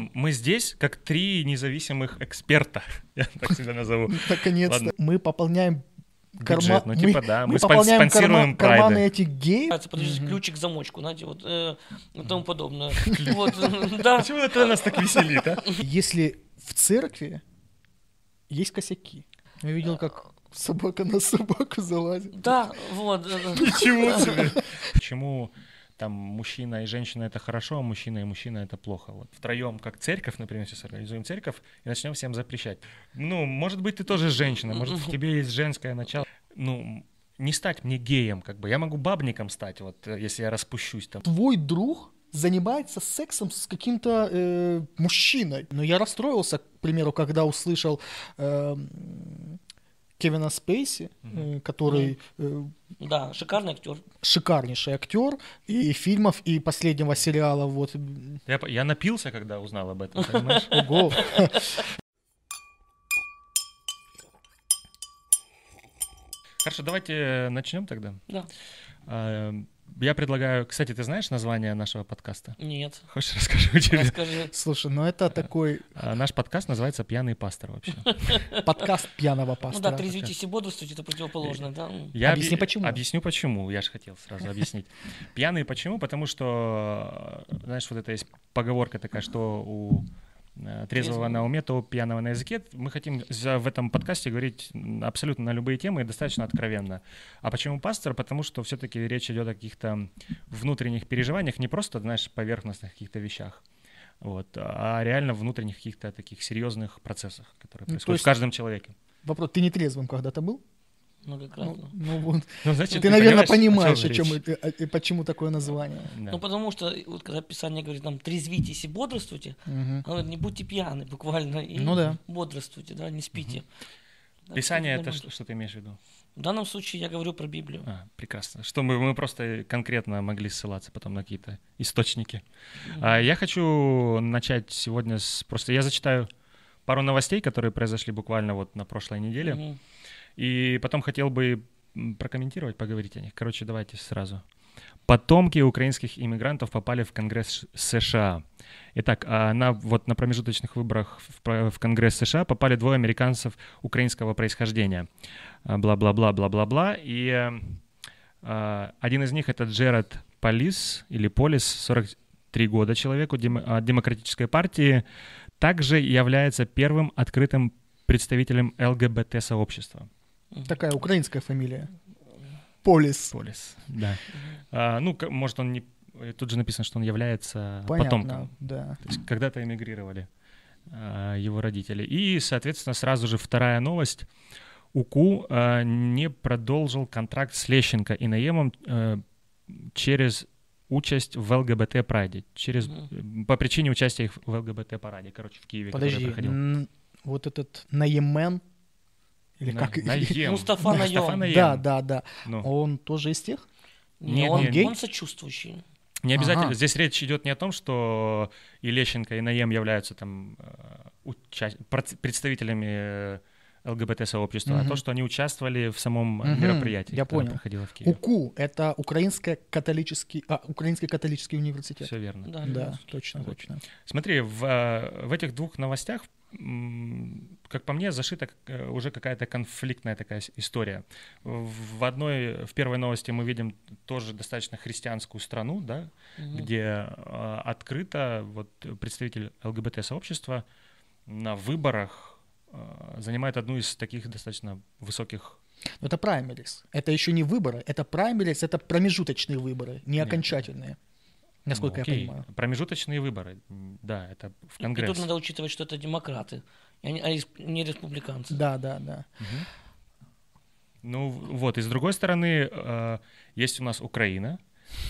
Мы здесь как три независимых эксперта, я так себя назову. Наконец-то. Мы пополняем карма... Бюджет, ну, типа, да, мы спон- пополняем спонсируем карма- карманы этих геев. Подожди, ключик к замочку, знаете, вот э, и тому подобное. Вот, да. Почему это нас так веселит, а? Если в церкви есть косяки. Я видел, как собака на собаку залазит. Да, вот. э, э. Ничего себе. Почему там мужчина и женщина это хорошо, а мужчина и мужчина это плохо. Вот втроем, как церковь, например, сейчас организуем церковь и начнем всем запрещать. Ну, может быть, ты тоже женщина, может, в тебе есть женское начало. Ну, не стать мне геем, как бы. Я могу бабником стать, вот, э, если я распущусь там. Твой друг занимается сексом с каким-то э, мужчиной. Но я расстроился, к примеру, когда услышал эм, Кевина Спейси, э, который э, Да, шикарный актер. шикарнейший актер и фильмов, и последнего сериала. Вот. Я, я напился, когда узнал об этом, понимаешь? Ого. Хорошо, давайте начнем тогда. Да. Я предлагаю, кстати, ты знаешь название нашего подкаста? Нет. Хочешь, расскажу тебе? Расскажи. Слушай, ну это такой А, Наш подкаст называется «Пьяный пастор» вообще. подкаст пьяного Ну да, пастора. трезвитесь и бодрствуйте, это противоположное, да? Я Объясни, объ- почему. Объясню почему. Я же хотел сразу объяснить. Пьяный почему? Потому что, э, знаешь, вот это есть поговорка такая, что у э, трезвого Трезвого. на уме, то пьяного на языке. Мы хотим в этом подкасте говорить абсолютно на любые темы и достаточно откровенно. А почему пастор? Потому что все-таки речь идет о каких-то внутренних переживаниях, не просто, знаешь, поверхностных каких-то вещах. Вот, а реально внутренних каких-то таких серьезных процессах, которые Ну, происходят в каждом человеке. Вопрос, ты не трезвым когда-то был? Ну, Многократно. ну вот. Ну, значит, Ты, наверное, понимаешь, о о чем это, и почему такое название. Да. Ну, потому что, вот когда Писание говорит, там, трезвитесь и бодрствуйте, оно говорит, не будьте пьяны буквально, и Ну да. бодрствуйте, да, не спите. Да, Писание это что, что ты имеешь в виду? В данном случае я говорю про Библию. А, прекрасно. Что мы, мы просто конкретно могли ссылаться потом на какие-то источники. А, я хочу начать сегодня с... Просто я зачитаю пару новостей, которые произошли буквально вот на прошлой неделе. Мгм. И потом хотел бы прокомментировать, поговорить о них. Короче, давайте сразу. Потомки украинских иммигрантов попали в Конгресс США. Итак, а на, вот на промежуточных выборах в, в Конгресс США попали двое американцев украинского происхождения. А, Бла-бла-бла, бла-бла-бла. И э, а, один из них это Джеред Полис, или Полис, 43 года человеку дем- от Демократической партии, также является первым открытым представителем ЛГБТ-сообщества. Такая украинская фамилия. Полис. Полис, да. А, ну, может, он не... э, Тут же написано, что он является Понятно, потомком. да. То есть когда-то эмигрировали а, его родители. И, соответственно, сразу же вторая новость. УКУ а, не продолжил контракт с Лещенко и Наемом э, через участь в ЛГБТ-параде. Через, Мгм. По причине участия их в ЛГБТ-параде, короче, в Киеве, который Подожди, проходил. н- вот этот Наемен, или На- как? Наем. Мустафа Мустафа Наем. Наем. Да, да, да. Ну. Он тоже из тех? Не, Нет, он, нет. Гей? он сочувствующий. Не обязательно. Ага. Здесь речь идет не о том, что и Лещенко, и Наем являются там э, уча- представителями ЛГБТ-сообщества, а Мгм. то, что они участвовали в самом Мгм, мероприятии, я понял. проходило в Киеве. УКУ — это украинский католический, а, украинский католический университет. Все верно. Да, Да, точно, Вот. точно. Смотри, в, э, в этих двух новостях, как по мне, зашита э, уже какая-то конфликтная такая история. В одной, в первой новости мы видим тоже достаточно христианскую страну, да, Мгм. где э, открыто вот представитель ЛГБТ-сообщества на выборах занимает одну из таких достаточно высоких. Но это праймерис. Это еще не выборы. Это праймерис, это промежуточные выборы, не Нет. окончательные. Насколько Ну, я окей, понимаю. Промежуточные выборы, да, это в И Конгресс. тут надо учитывать, что это демократы, и они- а не республиканцы. Да, да, да. Мгм. Ну вот, и с другой стороны, э, есть у нас Украина,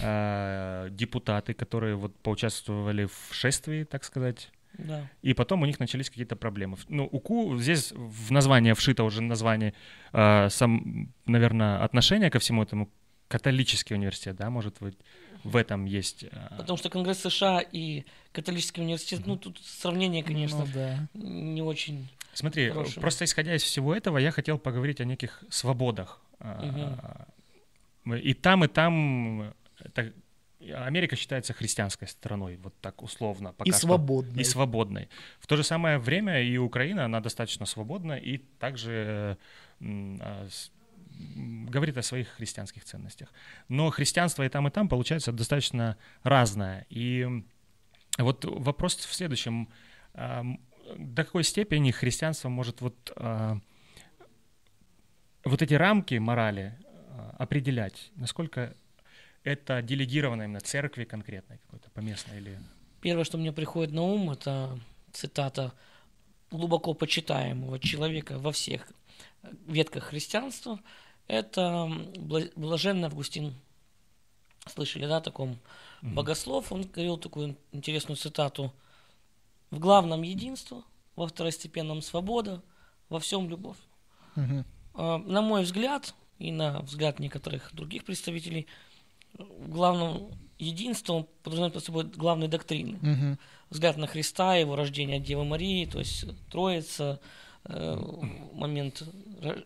э, депутаты, которые вот поучаствовали в шествии, так сказать, Да. и потом у них начались какие-то проблемы. Ну, УКУ, здесь в название вшито уже название, э, сам, наверное, отношение ко всему этому, католический университет, да, может быть, в этом есть. э, Потому что Конгресс США и католический университет, ну тут сравнение, конечно, Ну, да. не очень. Смотри, Хорошим. просто исходя из всего этого, я хотел поговорить о неких свободах. А, И там, и там это Америка считается христианской страной, вот так условно. Пока и что. свободной. И свободной. В то же самое время и Украина, она достаточно свободна и также а, говорит о своих христианских ценностях. Но христианство и там, и там получается достаточно разное. И вот вопрос в следующем. До какой степени христианство может вот, а, вот эти рамки морали а, определять? Насколько это делегировано именно церкви конкретной какой-то, поместной или... Первое, что мне приходит на ум, это цитата глубоко почитаемого человека во всех ветках христианства, это блаженный Августин. Слышали, да, о таком mm богослов? Он говорил такую интересную цитату. В главном единство, во второстепенном свобода, во всем любовь. mm На мой взгляд, и на взгляд некоторых других представителей, главным единством подразумевает под собой главные доктрины. mm Взгляд на Христа, его рождение от Девы Марии, то есть Троица, э, момент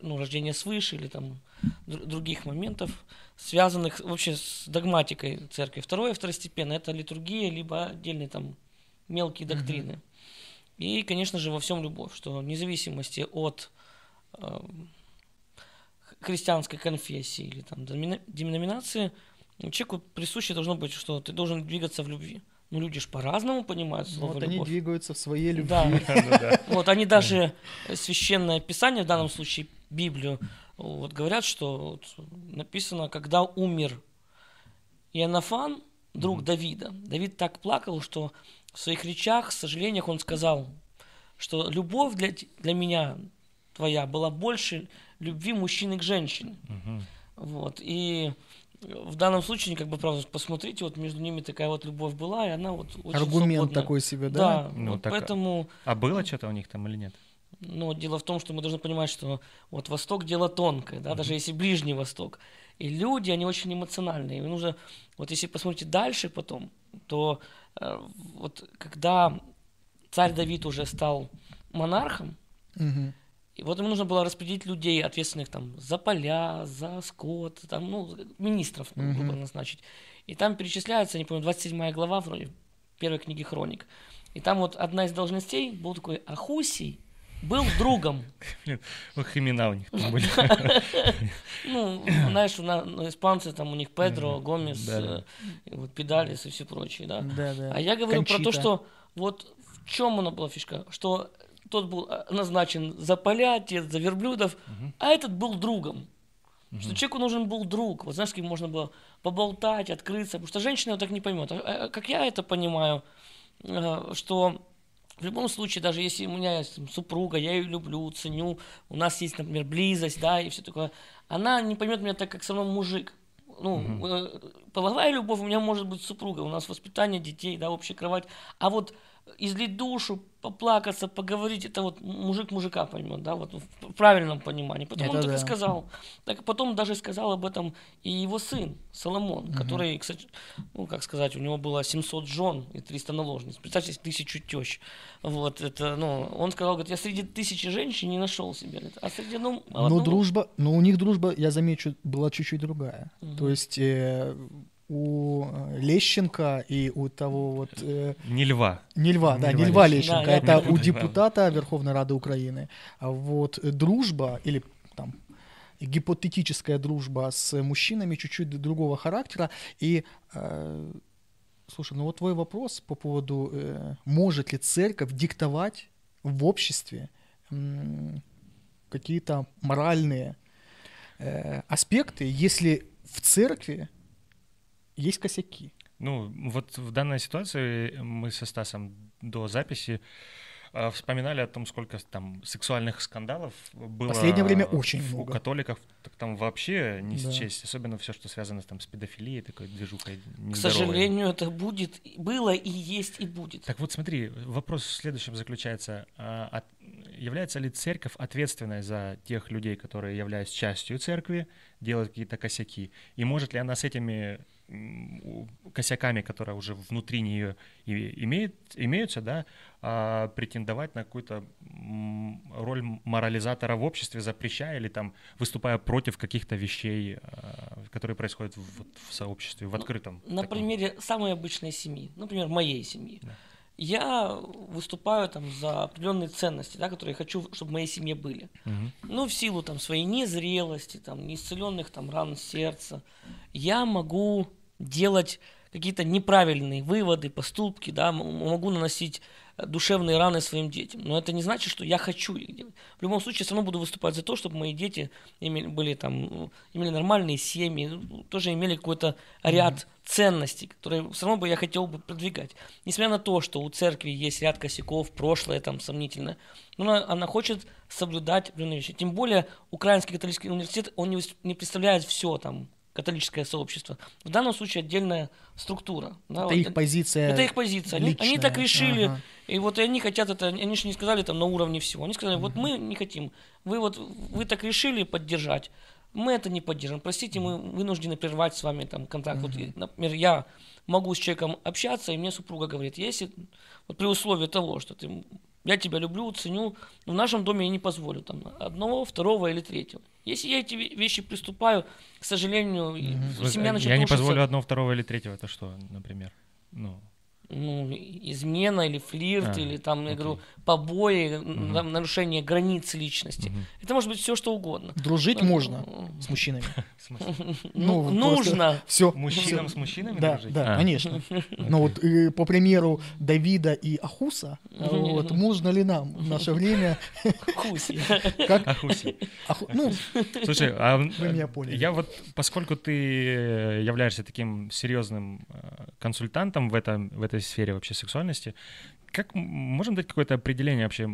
ну, рождения свыше или там других моментов, связанных вообще с догматикой церкви. Второе, второстепенно, это литургия, либо отдельные там мелкие доктрины. Mm-hmm. И, конечно же, во всем любовь, что вне зависимости от э, христианской конфессии или там деноминации, человеку присуще должно быть, что ты должен двигаться в любви. Ну, люди же по-разному понимают слово вот любовь. они двигаются в своей любви. Да. Вот они даже священное писание, в данном случае Библию, вот говорят, что написано, когда умер Иоаннафан, друг Давида, Давид так плакал, что в своих речах, сожалениях он сказал, что любовь для, для меня твоя была больше любви мужчины к женщине. Вот. И в данном случае, как бы, правда, посмотрите, вот между ними такая вот любовь была, и она вот очень Аргумент свободная. такой себе, да? Да, ну, вот так, поэтому... А было что-то у них там или нет? Но дело в том, что мы должны понимать, что вот Восток дело тонкое, да, mm-hmm. даже если Ближний Восток. И люди, они очень эмоциональные. И нужно, вот если посмотрите дальше потом, то э, вот когда царь Давид уже стал монархом, mm-hmm. И вот ему нужно было распределить людей, ответственных там за поля, за скот, там, ну, министров, ну, mm-hmm. назначить. И там перечисляется, не помню, 27 глава вроде первой книги Хроник. И там вот одна из должностей был такой Ахусий, был другом. Ох, имена у них там были. Ну, знаешь, ну, испанцы там у них Педро, Гомес, э, вот Педалис и все прочие, да. А я говорю про то, что вот в чем она была фишка, что тот был э, назначен за поля, отец за верблюдов, а этот был другом. Что человеку нужен был друг. Вот знаешь, с кем можно было поболтать, открыться. Потому что женщина вот так не поймет. А, а как я это понимаю, э, что в любом случае, даже если у меня есть супруга, я ее люблю, ценю, у нас есть, например, близость, да, и все такое, она не поймет меня так, как все равно мужик. Ну, угу. половая любовь у меня может быть супруга, у нас воспитание детей, да, общая кровать. А вот излить душу, поплакаться, поговорить, это вот мужик мужика поймет, да, вот в правильном понимании. Потом это он так да. и сказал. Так потом даже сказал об этом и его сын Соломон, угу. который, кстати, ну, как сказать, у него было 700 жен и 300 наложниц. Представьте, тысячу тещ. Вот это, ну, он сказал, говорит, я среди тысячи женщин не нашел себе. А среди, ну, Ну, дружба, ну, у них дружба, я замечу, была чуть-чуть другая. Угу. То есть... Э, у э, Лещенко и у того вот... Э, не Льва. Не Льва, не да, Льва не Льва Лещенко. Да, это у депутата Верховной Рады Украины. Вот дружба или там гипотетическая дружба с мужчинами чуть-чуть другого характера. И, э, слушай, ну вот твой вопрос по поводу, э, может ли церковь диктовать в обществе э, какие-то моральные э, аспекты, если в церкви есть косяки. Ну, вот в данной ситуации мы со Стасом до записи э, вспоминали о том, сколько там сексуальных скандалов было. В последнее время очень у много. У католиков так там вообще не да. счесть, особенно все, что связано там с педофилией, такой движухой К сожалению, это будет, было и есть и будет. Так вот смотри, вопрос в следующем заключается. А, является ли церковь ответственной за тех людей, которые являются частью церкви, делают какие-то косяки? И может ли она с этими косяками, которые уже внутри нее имеет, имеются, да, а претендовать на какую-то роль морализатора в обществе, запрещая или там выступая против каких-то вещей, а, которые происходят в, в сообществе, в ну, открытом. На таком. примере самой обычной семьи, например, моей семьи. Да. Я выступаю там за определенные ценности, да, которые я хочу, чтобы в моей семье были. Угу. Ну, в силу там своей незрелости, там, неисцеленных там ран сердца, я могу делать какие-то неправильные выводы, поступки, да, могу наносить душевные раны своим детям. Но это не значит, что я хочу их делать. В любом случае, все равно буду выступать за то, чтобы мои дети имели, были там, имели нормальные семьи, ну, тоже имели какой-то ряд mm-hmm. ценностей, которые все равно бы я хотел бы продвигать. Несмотря на то, что у церкви есть ряд косяков, прошлое там сомнительное, но она, она хочет соблюдать определенные вещи. Тем более, Украинский католический университет, он не, не представляет все там, католическое сообщество. В данном случае отдельная структура. Да, это вот, их позиция. Это их позиция. Они, они так решили, ага. и вот они хотят это, они же не сказали там на уровне всего. Они сказали, вот мы не хотим, вы вот вы так решили поддержать, мы это не поддержим. Простите, мы вынуждены прервать с вами там контакт. Вот, например, я могу с человеком общаться, и мне супруга говорит, если вот при условии того, что ты я тебя люблю, ценю, в нашем доме я не позволю там одного, второго или третьего. Если я эти вещи приступаю, к сожалению, угу. семья начинает Я не позволю одного, второго или третьего, это что, например? Ну, ну, измена или флирт, а, или там, окей. я говорю, побои, угу. там, нарушение границ личности. Угу. Это может быть все, что угодно. Дружить ну, можно с мужчинами. Ну, нужно. Все. Мужчинам с мужчинами Да, да, а. конечно. Но вот по примеру Давида и Ахуса, вот, можно ли нам в наше время... Ахуси. Как? Ахуси. Ну, слушай, а вы меня поняли. Я вот, поскольку ты являешься таким серьезным э, консультантом в этом в этой сфере вообще сексуальности, как можем дать какое-то определение вообще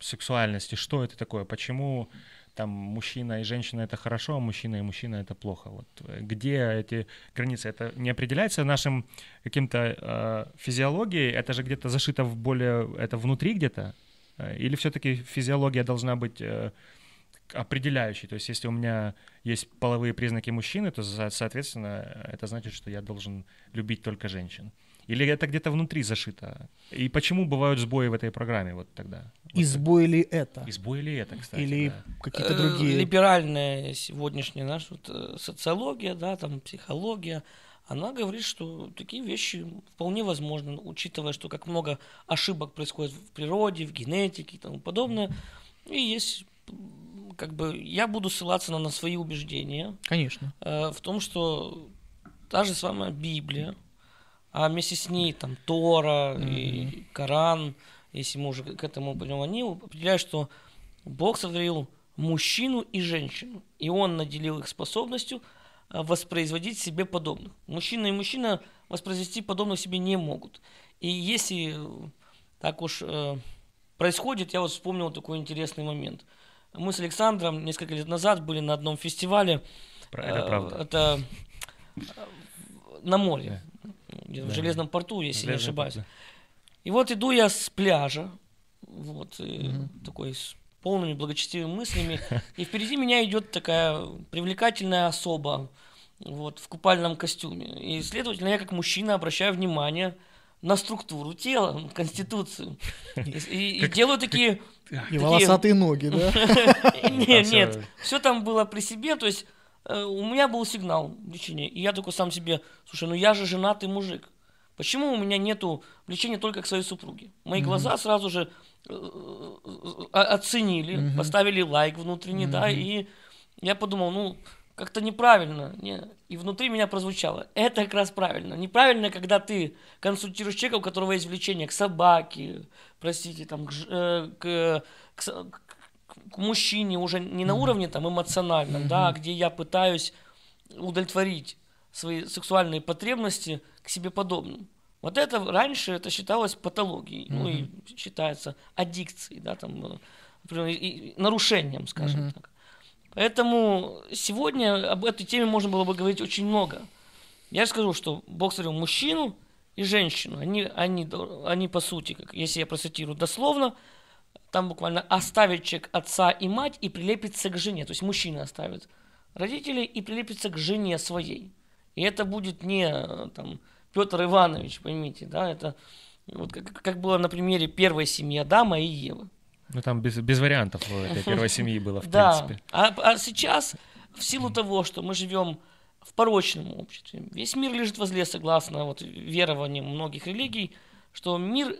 сексуальности? Что это такое? Почему там мужчина и женщина это хорошо, а мужчина и мужчина это плохо. Вот э, где эти границы? Это не определяется нашим каким-то э, физиологией? Это же где-то зашито в более это внутри где-то? Э, или все-таки физиология должна быть э, определяющей? То есть если у меня есть половые признаки мужчины, то соответственно это значит, что я должен любить только женщин. Или это где-то внутри зашито? И почему бывают сбои в этой программе вот тогда? И сбой ли это? И сбой ли это, кстати? Или да. какие-то другие? Э, либеральная сегодняшняя наша вот, э, социология, да, там психология, она говорит, что такие вещи вполне возможны, учитывая, что как много ошибок происходит в природе, в генетике и тому подобное. И есть как бы я буду ссылаться на, на свои убеждения. Конечно. Э, в том, что та же самая Библия, а вместе с ней там Тора mm-hmm. и Коран, если мы уже к этому пойдем, они определяют, что Бог сотворил мужчину и женщину, и Он наделил их способностью а, воспроизводить себе подобных. Мужчина и мужчина воспроизвести подобных себе не могут. И если так уж э, происходит, я вот вспомнил такой интересный момент. Мы с Александром несколько лет назад были на одном фестивале. Это э, правда. Это э, на море да. в железном порту, если Железный не ошибаюсь. Порт, да. И вот иду я с пляжа, вот, угу. такой с полными благочестивыми мыслями, и впереди меня идет такая привлекательная особа, вот, в купальном костюме. И, следовательно, я как мужчина обращаю внимание на структуру тела, конституцию. И, и делаю такие... И такие... волосатые ноги, да? Нет, нет, все там было при себе, то есть у меня был сигнал влечения, и я такой сам себе, слушай, ну я же женатый мужик, почему у меня нету влечения только к своей супруге? Мои mm-hmm. глаза сразу же э, э, оценили, mm-hmm. поставили лайк внутренний, mm-hmm. да, и я подумал, ну, как-то неправильно. Не, и внутри меня прозвучало. Это как раз правильно. Неправильно, когда ты консультируешь человека, у которого есть влечение к собаке, простите, там, к, к, к, к мужчине уже не на уровне там эмоциональном, да, где я пытаюсь удовлетворить свои сексуальные потребности к себе подобным. Вот это раньше это считалось патологией, mm-hmm. ну и считается аддикцией, да, там, э, и нарушением, скажем mm-hmm. так. Поэтому сегодня об этой теме можно было бы говорить очень много. Я скажу, что Бог створил мужчину и женщину. Они, они, они по сути, как, если я процитирую дословно, там буквально оставит человек отца и мать и прилепится к жене. То есть мужчина оставит родителей и прилепится к жене своей. И это будет не там, Петр Иванович, поймите, да, это вот как, как было на примере первой семьи Адама и Евы. Ну там без, без вариантов этой первой семьи было, в да. принципе. А, а сейчас, в силу того, что мы живем в порочном обществе, весь мир лежит возле, согласно вот верованиям многих религий, что мир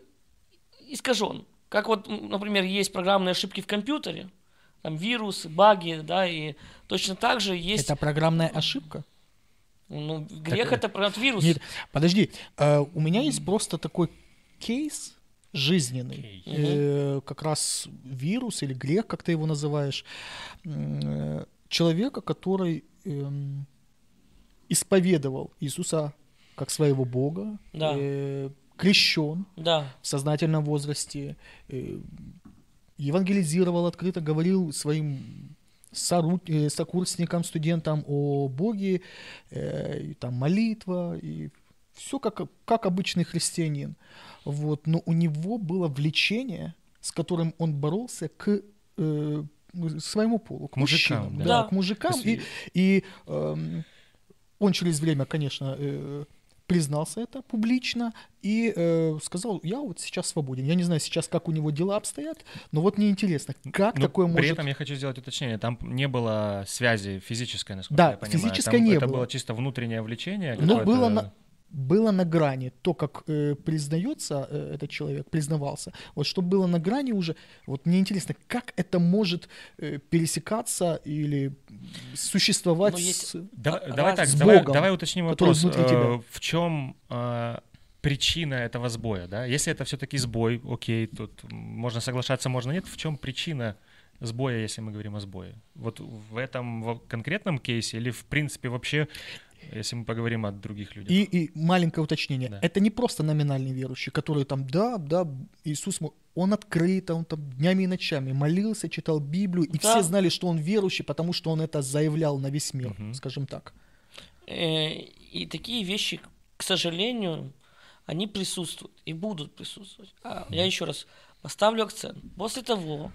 искажен. Как вот, например, есть программные ошибки в компьютере, там вирусы, баги, да, и точно так же есть... Это программная ошибка? Ну, грех так, это от вируса. Нет, подожди, uh, у меня есть просто такой кейс жизненный, okay. э, как раз вирус или грех, как ты его называешь, э, человека, который э, исповедовал Иисуса как своего Бога, да. э, крещен да. в сознательном возрасте, э, евангелизировал открыто, говорил своим сору... Э, сокурсникам, студентам о Боге, э, там молитва и все как, как обычный христианин. Вот. Но у него было влечение, с которым он боролся к э, своему полу, к, к мужикам, мужчинам, да. да, к мужикам. И, и э, он через время, конечно, э, признался это публично и э, сказал, я вот сейчас свободен. Я не знаю сейчас, как у него дела обстоят, но вот мне интересно, как но такое при может... При этом я хочу сделать уточнение, там не было связи физической, насколько да, я понимаю. физической там не это было. было чисто внутреннее влечение. Но было на было на грани, то, как э, признается э, этот человек, признавался, вот что было на грани уже, вот мне интересно, как это может э, пересекаться или существовать есть... с, давай, а, давай так, с давай, Богом, давай уточним вопрос, э, в чем э, причина этого сбоя, да? Если это все-таки сбой, окей, тут можно соглашаться, можно нет, в чем причина сбоя, если мы говорим о сбое? Вот в этом в конкретном кейсе или в принципе вообще если мы поговорим о других людях. И, и маленькое уточнение. Да. Это не просто номинальный верующий, который там, да, да, Иисус, он открыто, он там днями и ночами молился, читал Библию, и да. все знали, что он верующий, потому что он это заявлял на весь мир, угу. скажем так. Э, и такие вещи, к сожалению, они присутствуют и будут присутствовать. А я еще раз поставлю акцент. После того,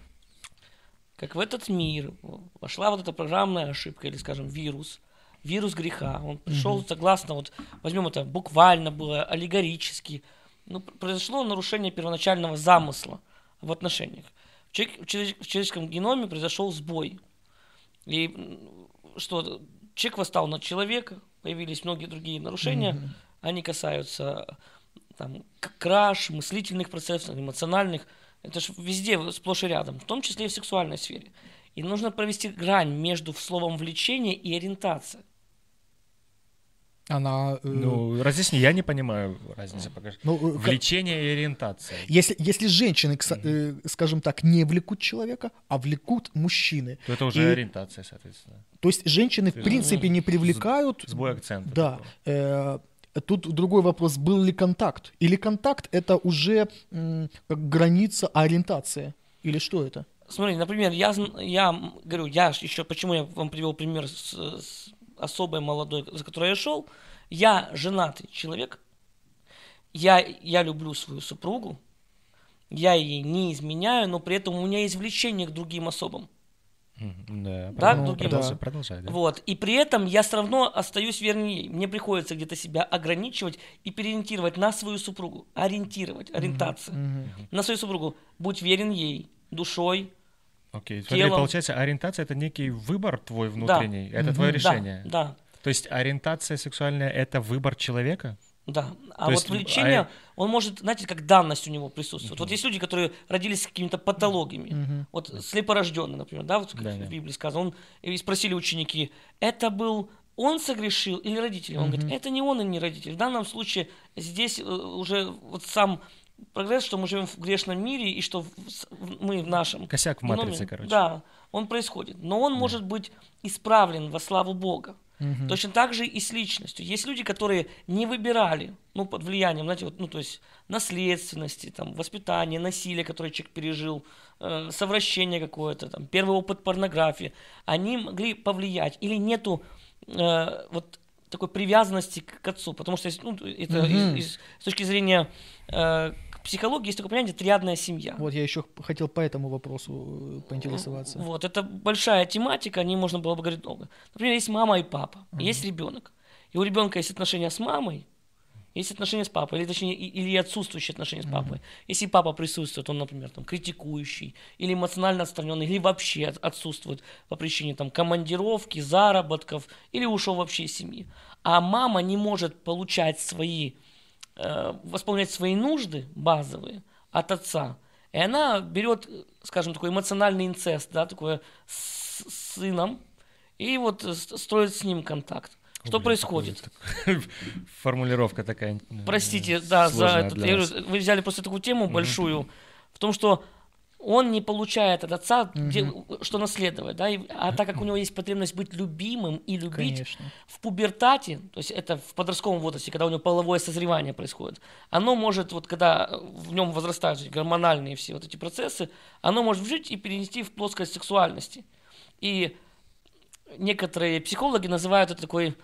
как в этот мир вошла вот эта программная ошибка или, скажем, вирус, вирус греха. Он пришел mm согласно, вот возьмем это буквально было, аллегорически. Ну, произошло нарушение первоначального замысла в отношениях. В, человек, в, человек, в человеческом геноме произошел сбой. И что, человек восстал над человека, появились многие другие нарушения. mm Они касаются там, краж, мыслительных процессов, эмоциональных. Это же везде, сплошь и рядом, в том числе и в сексуальной сфере. И нужно провести грань между словом влечение и ориентация. Она... Э... Ну, разъясни, я не понимаю разницы. Покажи. Ну, э, Влечение и ориентация. Если, если женщины, mm-hmm. скажем так, не влекут человека, а влекут мужчины. То это уже и... ориентация, соответственно. То есть женщины, в принципе, не привлекают... Сбой акцента. Да. Э, тут другой вопрос, был ли контакт? Или контакт — это уже м, граница ориентации? Или что это? Смотри, например, я, я говорю, я еще, почему я вам привел пример с, с особой молодой, за которой я шел, я женатый человек, я, я люблю свою супругу, я ей не изменяю, но при этом у меня есть влечение к другим особам. Да, да, ну, другим. Продолжай, продолжай, да. Вот. И при этом я все равно остаюсь вернее. Мне приходится где-то себя ограничивать и переориентировать на свою супругу. Ориентировать, ориентация. Mm-hmm. На свою супругу. Будь верен ей душой, Окей, okay. Смотри, получается, ориентация это некий выбор твой внутренний, да. это твое решение. Да, да. То есть ориентация сексуальная это выбор человека? Да. А То вот есть, влечение, а... он может, знаете, как данность у него присутствует. Uh-huh. Вот есть люди, которые родились с какими-то патологиями. Uh-huh. Вот uh-huh. слепорожденный, например, да, вот как да, в Библии сказано. Он, и спросили ученики, это был он согрешил или родители? Он uh-huh. говорит, это не он и не родители. В данном случае здесь э, уже вот сам прогресс, что мы живем в грешном мире и что мы в нашем... Косяк в матрице, геноме, короче. Да, он происходит. Но он да. может быть исправлен во славу Бога. Угу. Точно так же и с личностью. Есть люди, которые не выбирали, ну, под влиянием, знаете, вот, ну, то есть наследственности, там, воспитания, насилия, которое человек пережил, э, совращение какое-то, там, первый опыт порнографии. Они могли повлиять. Или нету э, вот такой привязанности к, к отцу, потому что ну, это угу. из, из, с точки зрения э, психологии есть такое понятие триадная семья. Вот я еще хотел по этому вопросу э, поинтересоваться. Вот это большая тематика, о ней можно было бы говорить долго. Например, есть мама и папа, угу. есть ребенок. и у ребенка есть отношения с мамой, есть отношения с папой, или точнее, или отсутствующие отношения с папой. Mm-hmm. Если папа присутствует, он, например, там, критикующий, или эмоционально отстраненный, или вообще отсутствует по причине там, командировки, заработков, или ушел вообще из семьи. А мама не может получать свои, э, восполнять свои нужды базовые от отца. И она берет, скажем, такой эмоциональный инцест, да, такое с сыном, и вот строит с ним контакт. Что Блин, происходит? Формулировка такая. Простите, да, за этот. Говорю, вы взяли просто такую тему большую, в том, что он не получает от отца, где, что наследовать, да, и, а так как у него есть потребность быть любимым и любить Конечно. в пубертате, то есть это в подростковом возрасте, когда у него половое созревание происходит, оно может, вот когда в нем возрастают гормональные все вот эти процессы, оно может жить и перенести в плоскость сексуальности. И некоторые психологи называют это такой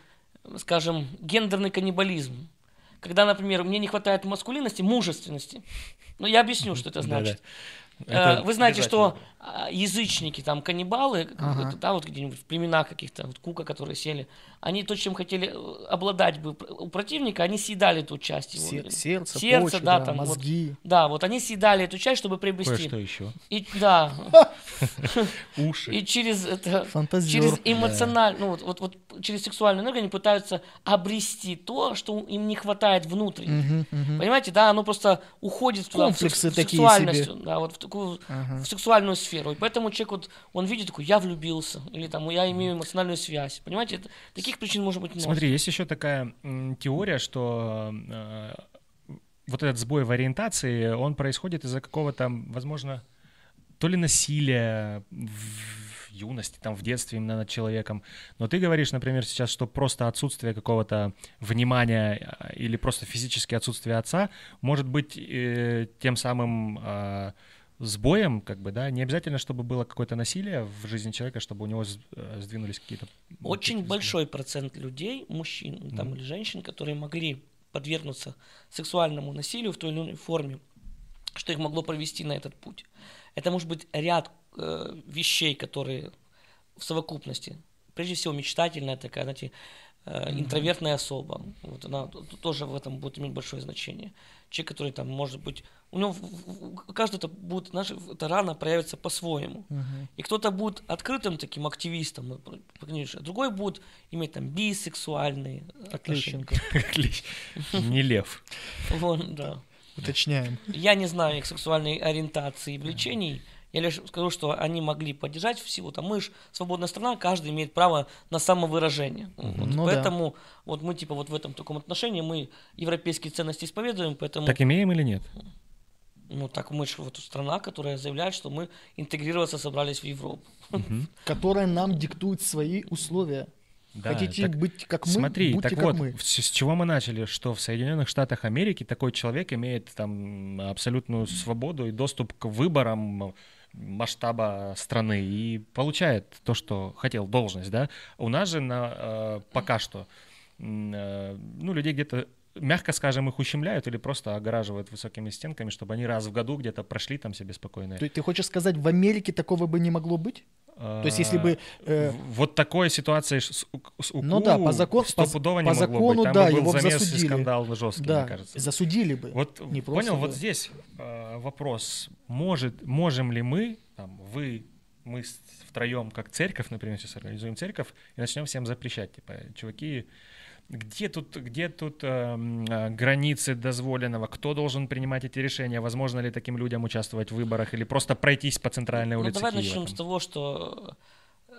скажем, гендерный каннибализм. Когда, например, мне не хватает маскулинности, мужественности. Ну, я объясню, что это значит. Это Вы знаете, что а, язычники, там, каннибалы, ага. да, вот где-нибудь в племенах каких-то, вот кука, которые сели, они то, чем хотели э, обладать бы у противника, они съедали эту часть его. Сер- сердце, сердце почву, да, да, там, мозги. Вот, да, вот они съедали эту часть, чтобы приобрести. Кое-что еще. И, да. Уши. И через это, через эмоционально, ну, вот, вот, вот через сексуальную энергию они пытаются обрести то, что им не хватает внутренне. Понимаете, да, оно просто уходит в, Комплексы в сексуальность, да, вот такую в сексуальную сферу сферу. И поэтому человек вот, он видит такой, я влюбился, или там, я имею эмоциональную связь. Понимаете, это, таких причин может быть много. Смотри, есть еще такая м, теория, что э, вот этот сбой в ориентации, он происходит из-за какого-то, возможно, то ли насилия в юности, там, в детстве именно над человеком. Но ты говоришь, например, сейчас, что просто отсутствие какого-то внимания э, или просто физическое отсутствие отца может быть э, тем самым э, сбоем, как бы, да, не обязательно, чтобы было какое-то насилие в жизни человека, чтобы у него э, сдвинулись какие-то... Очень какие большой процент людей, мужчин там, mm. или женщин, которые могли подвергнуться сексуальному насилию в той или иной форме, что их могло провести на этот путь. Это может быть ряд э, вещей, которые в совокупности. Прежде всего, мечтательная такая, знаете, э, интровертная особа. Вот она тоже в этом будет иметь большое значение. Человек, который там может быть у него каждый это будет, знаешь, это рано проявится по-своему. Uh-huh. И кто-то будет открытым таким активистом, а другой будет иметь там бисексуальные отношения. Не лев. Вон, да. Уточняем. Я не знаю их сексуальной ориентации и влечений. Я лишь скажу, что они могли поддержать в силу, там мы же свободная страна, каждый имеет право на самовыражение. Вот, ну, поэтому да. вот мы типа вот в этом таком отношении мы европейские ценности исповедуем, поэтому... Так имеем или нет? Ну, так мы же вот страна, которая заявляет, что мы интегрироваться собрались в Европу. Которая нам диктует свои условия. Да, Хотите так, быть как мы, смотри, будьте так как вот, мы. С, с чего мы начали, что в Соединенных Штатах Америки такой человек имеет там абсолютную свободу и доступ к выборам масштаба страны и получает то, что хотел, должность, да. У нас же на, э, пока что, э, ну, людей где-то мягко скажем, их ущемляют или просто огораживают высокими стенками, чтобы они раз в году где-то прошли там себе спокойно. Есть ты хочешь сказать, в Америке такого бы не могло быть? То есть если бы... Э... Вот такой ситуации с, с УКУ ну, да, по закон, стопудово по, не по могло закону, быть. Там да, бы был его замес засудили. и скандал жесткий, да, мне кажется. засудили бы. Вот не понял, бы. вот здесь э, вопрос. Может, можем ли мы, там, вы, мы втроем, как церковь, например, сейчас организуем церковь, и начнем всем запрещать, типа, чуваки, где тут, где тут эм, э, границы дозволенного? Кто должен принимать эти решения? Возможно ли таким людям участвовать в выборах или просто пройтись по центральной ну, улице давай Киева? начнем с того, что э,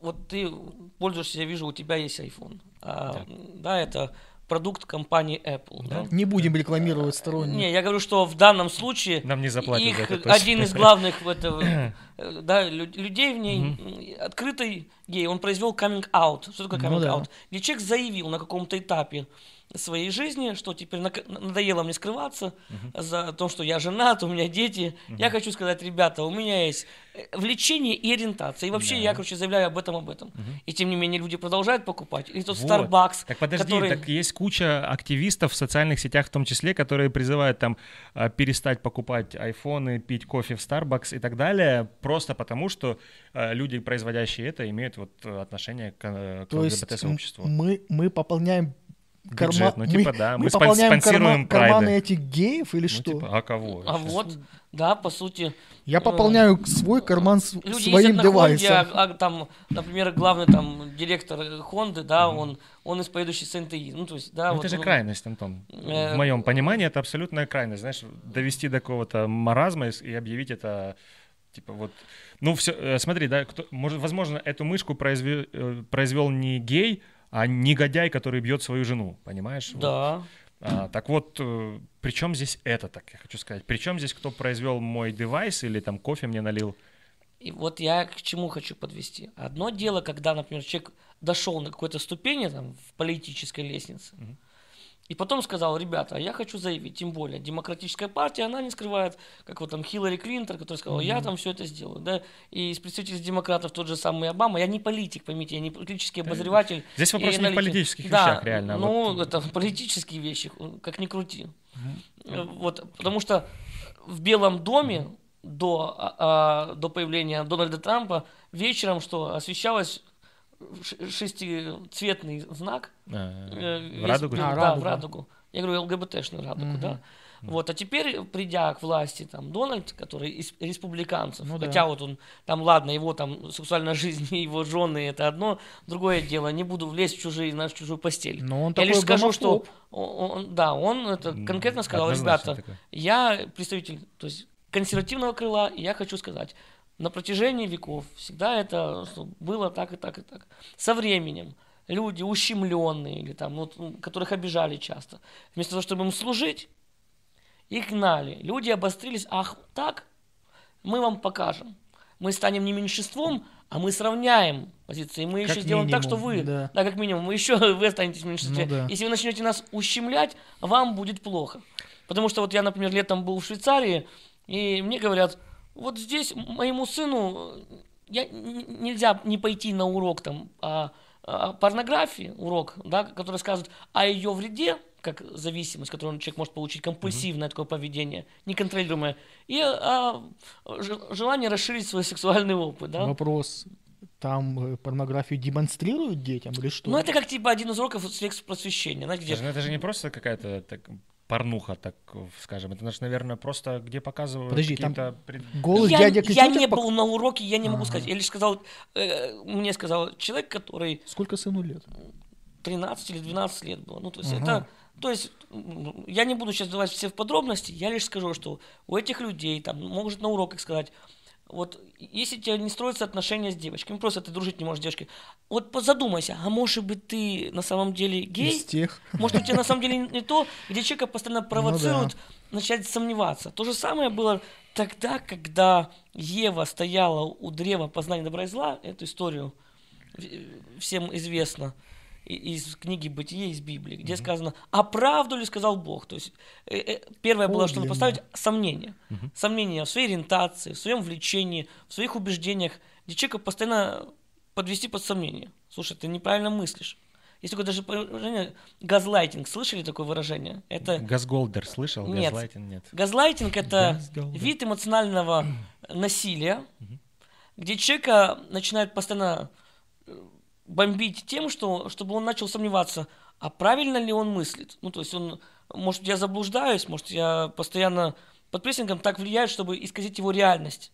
вот ты пользуешься, я вижу, у тебя есть iPhone. А, да. да, это продукт компании Apple. Да? Не будем рекламировать сторонние. Не, я говорю, что в данном случае нам не заплатят их за это, один из главных в этого, э, да, людей в ней, открытый гей, он произвел coming out. Что такое ну coming ну, out? Да. Где человек заявил на каком-то этапе своей жизни, что теперь надоело мне скрываться uh-huh. за то, что я женат, у меня дети. Uh-huh. Я хочу сказать, ребята, у меня есть э, влечение и ориентация. И вообще да. я, короче, заявляю об этом, об этом. Uh-huh. И тем не менее люди продолжают покупать. И тот вот. Starbucks. Так подожди, который... так есть куча активистов в социальных сетях в том числе, которые призывают там а, перестать покупать айфоны, пить кофе в Starbucks и так далее, просто потому что а, люди, производящие это, имеют вот отношение к, э, к ЛГБТ-сообществу. Мы, мы пополняем Бюджет, ну типа мы, да, мы, мы спонсируем карма, карманы этих геев или ну, что? Типа, а кого? А сейчас? вот, да, по сути. Я пополняю свой карман Люди своим девайсом. Honda, а, там, например, главный там директор Хонды, да, mm-hmm. он, он исповедующий СНТИ. Ну, то есть, да, ну, вот, это же крайность, Антон. Э- в моем понимании это абсолютная крайность. Знаешь, довести до какого-то маразма и объявить это типа вот, ну все, э, смотри, да, кто, может, возможно, эту мышку произвел, э, произвел не гей, а негодяй, который бьет свою жену, понимаешь? Да. Вот. А, так вот, э, при чем здесь это, так я хочу сказать? При чем здесь кто произвел мой девайс или там кофе мне налил? И вот я к чему хочу подвести. Одно дело, когда, например, человек дошел на какой-то ступени там, в политической лестнице, угу. И потом сказал, ребята, я хочу заявить, тем более, демократическая партия, она не скрывает, как вот там Хиллари Клинтон, который сказал, я там все это сделаю, да, и из представителей демократов тот же самый Обама, я не политик, поймите, я не политический обозреватель. Здесь вопрос не в политических да, вещах, реально. А ну, вот... это политические вещи, как ни крути. mm Вот, потому что в Белом доме до, а, а, до появления Дональда Трампа вечером что освещалось шестицветный знак. А, э, в радугу? А, да, радугу. в радугу. Я говорю ЛГБТшную радугу, угу. да. Вот, а теперь, придя к власти, там, Дональд, который из республиканцев, ну, хотя да. вот он, там, ладно, его там сексуальная жизнь и его жены, это одно, другое дело, не буду влезть в чужие, в чужую постель. Но он Я лишь скажу, что, он, он, да, он это конкретно сказал, ребята, я представитель, то есть, консервативного крыла, и я хочу сказать, на протяжении веков всегда это было так и так и так. Со временем люди ущемленные или там, вот, которых обижали часто, вместо того, чтобы им служить, их гнали. Люди обострились, ах, так, мы вам покажем. Мы станем не меньшинством, а мы сравняем позиции. Мы как еще сделаем минимум, так, что вы, да. да, как минимум, мы еще вы останетесь в меньшинстве. Ну, да. Если вы начнете нас ущемлять, вам будет плохо. Потому что вот я, например, летом был в Швейцарии, и мне говорят, вот здесь моему сыну я, нельзя не пойти на урок там а, а, порнографии, урок, да, который скажет о ее вреде, как зависимость, которую человек может получить, компульсивное mm-hmm. такое поведение, неконтролируемое, и а, желание расширить свой сексуальный опыт. Да? Вопрос. Там э, порнографию демонстрируют детям или что? Ну, это как типа один из уроков секс просвещения. Знаете, где... это же не просто какая-то так, порнуха, так скажем. Это, наверное, просто где показывают Подожди, какие-то... Там голый я, дядя Я не пок... был на уроке, я не могу сказать. Я лишь сказал, э, мне сказал человек, который... Сколько сыну лет? 13 или 12 лет было. Ну, то есть ага. это... То есть я не буду сейчас давать все в подробности, я лишь скажу, что у этих людей, там, может на уроках сказать, вот если у тебя не строятся отношения с девочкой, ну просто ты дружить не можешь с девочкой, вот задумайся, а может быть ты на самом деле гей? Из тех. Может у тебя на самом деле не то, где человека постоянно провоцируют ну, да. начать сомневаться. То же самое было тогда, когда Ева стояла у древа познания добра и зла, эту историю всем известно из книги «Бытие» из Библии, где mm-hmm. сказано «А правду ли сказал Бог?» То есть э, э, первое было, чтобы поставить сомнение. Mm-hmm. Сомнение в своей ориентации, в своем влечении, в своих убеждениях, где человека постоянно подвести под сомнение. Слушай, ты неправильно мыслишь. Есть такое даже выражение газлайтинг. Слышали такое выражение? Это... Газголдер слышал? Нет. Газлайтинг нет. Газлайтинг – это вид эмоционального насилия, где человека начинает постоянно бомбить тем, что, чтобы он начал сомневаться, а правильно ли он мыслит. Ну, то есть он, может, я заблуждаюсь, может, я постоянно под прессингом так влияю, чтобы исказить его реальность.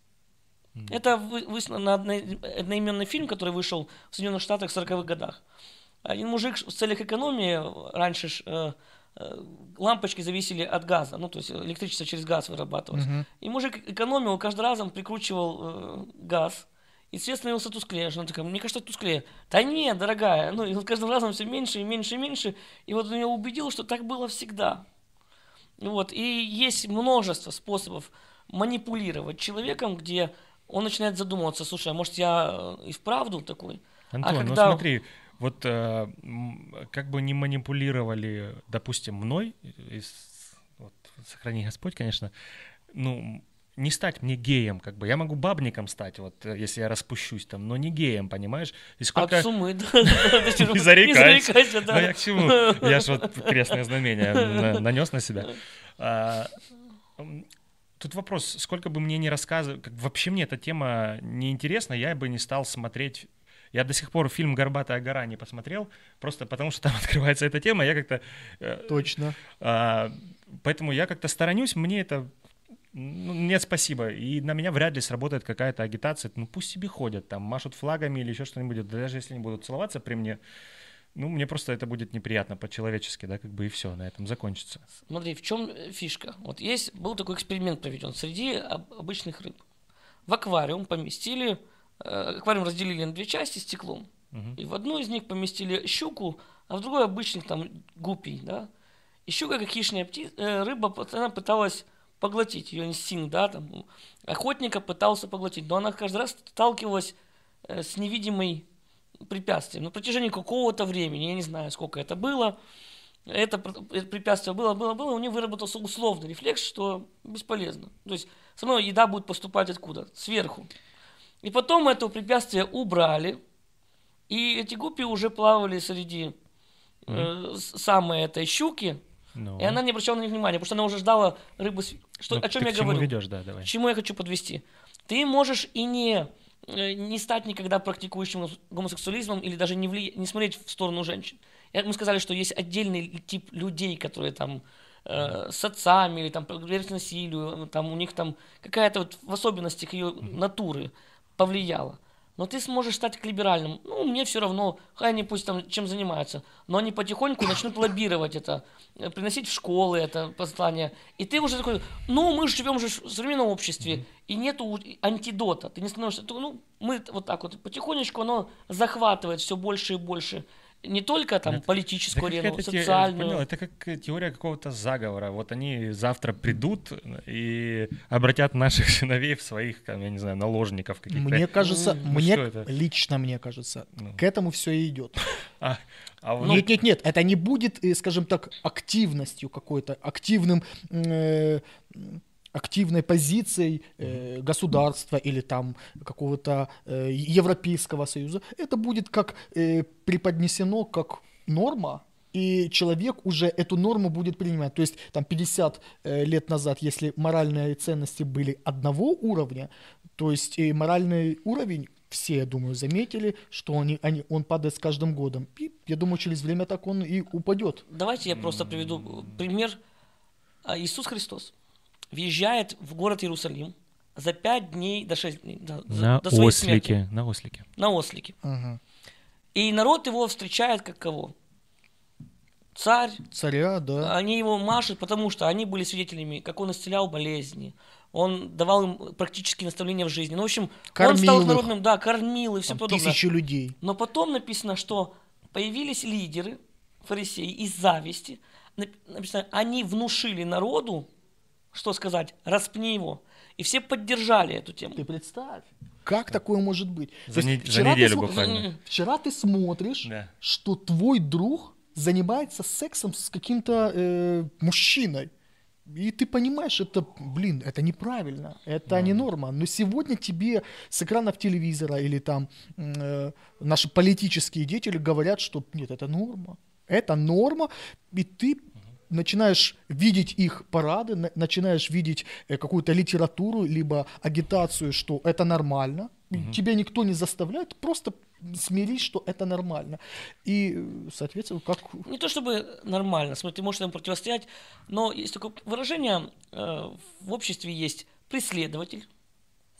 Mm. Это вы, вы, на одноименный фильм, который вышел в Соединенных Штатах в 40-х годах. Один мужик в целях экономии, раньше э, э, лампочки зависели от газа, ну, то есть электричество через газ вырабатывалось. Mm-hmm. И мужик экономил, каждый раз он прикручивал э, газ, и цвет становился тусклее. Жена такая, мне кажется, тусклее. Да нет, дорогая. Ну, и вот каждым разом все меньше и меньше и меньше. И вот он меня убедил, что так было всегда. Вот. И есть множество способов манипулировать человеком, где он начинает задумываться, слушай, а может я и вправду такой? Антон, а когда... ну смотри, вот э, как бы не манипулировали, допустим, мной, из, вот, сохрани Господь, конечно, ну, не стать мне геем, как бы. Я могу бабником стать, вот, э, если я распущусь там, но не геем, понимаешь? И сколько... От суммы, да. Не зарекайся. да. Ну, я к чему? Я ж вот крестное знамение нанес на себя. А, тут вопрос, сколько бы мне не рассказывать, вообще мне эта тема не интересна, я бы не стал смотреть я до сих пор фильм «Горбатая гора» не посмотрел, просто потому что там открывается эта тема, я как-то... Э, Точно. А, поэтому я как-то сторонюсь, мне это ну, нет, спасибо. И на меня вряд ли сработает какая-то агитация. Ну, пусть себе ходят, там, машут флагами или еще что-нибудь. Даже если они будут целоваться при мне, ну, мне просто это будет неприятно по-человечески, да, как бы и все, на этом закончится. Смотри, в чем фишка? Вот есть, был такой эксперимент проведен среди обычных рыб. В аквариум поместили, э, аквариум разделили на две части стеклом, угу. и в одну из них поместили щуку, а в другой обычных там гупий, да. И щука, как хищная птица, э, рыба, она пыталась поглотить, ее инстинкт, да, там, охотника пытался поглотить, но она каждый раз сталкивалась э, с невидимой препятствием. На протяжении какого-то времени, я не знаю, сколько это было, это препятствие было, было, было, у нее выработался условный рефлекс, что бесполезно. То есть, сама еда будет поступать откуда? Сверху. И потом это препятствие убрали, и эти гуппи уже плавали среди э, самой этой щуки, ну. И она не обращала на них внимания, потому что она уже ждала рыбу. Что, ну, о чем я говорю? ведешь, да, давай. К чему я хочу подвести? Ты можешь и не, э, не стать никогда практикующим гомосексуализмом или даже не, вли... не смотреть в сторону женщин. Мы сказали, что есть отдельный тип людей, которые там э, с отцами или там к насилию, там у них там какая-то вот в особенностях ее натуры повлияла но ты сможешь стать к либеральным. Ну, мне все равно, хай они пусть там чем занимаются. Но они потихоньку начнут лоббировать это, э, приносить в школы это послание. И ты уже такой, ну, мы живем же в современном обществе, mm-hmm. и нету антидота. Ты не становишься, ну, мы вот так вот потихонечку оно захватывает все больше и больше не только там это, политическую это арену, социальную. Понял, это как теория какого-то заговора. Вот они завтра придут и обратят наших сыновей в своих, там, я не знаю, наложников каких-то. Мне кажется, ну, мне лично мне кажется, ну. к этому все и идет. А, а вот... Нет, нет, нет, это не будет, э, скажем так, активностью какой-то, активным э, активной позицией э, государства или там какого-то э, Европейского Союза, это будет как э, преподнесено как норма, и человек уже эту норму будет принимать. То есть там 50 э, лет назад, если моральные ценности были одного уровня, то есть и моральный уровень все, я думаю, заметили, что они, они, он падает с каждым годом. И я думаю, через время так он и упадет. Давайте я просто приведу пример. А, Иисус Христос въезжает в город Иерусалим за пять дней до шесть дней до, на до своей ослике, смерти. На ослике. На ослике. Угу. И народ его встречает как кого? Царь. Царя, да. Они его машут, потому что они были свидетелями, как он исцелял болезни. Он давал им практические наставления в жизни. Ну, в общем, кормил он стал народным, да, кормил и все подобное. Тысячу людей. Но потом написано, что появились лидеры, фарисеи, из зависти. Написано, они внушили народу, что сказать, распни его. И все поддержали эту тему. Ты представь. Как такое может быть? За, не, за неделю ты, буквально. Вчера ты смотришь, да. что твой друг занимается сексом с каким-то э, мужчиной. И ты понимаешь, это, блин, это неправильно, это mm. не норма. Но сегодня тебе с экранов телевизора или там э, наши политические деятели говорят, что нет, это норма. Это норма, и ты начинаешь видеть их парады, на, начинаешь видеть э, какую-то литературу, либо агитацию, что это нормально, угу. тебя никто не заставляет, просто смирись, что это нормально. И, соответственно, как... Не то чтобы нормально, смотри, ты можешь этому противостоять, но есть такое выражение, э, в обществе есть преследователь,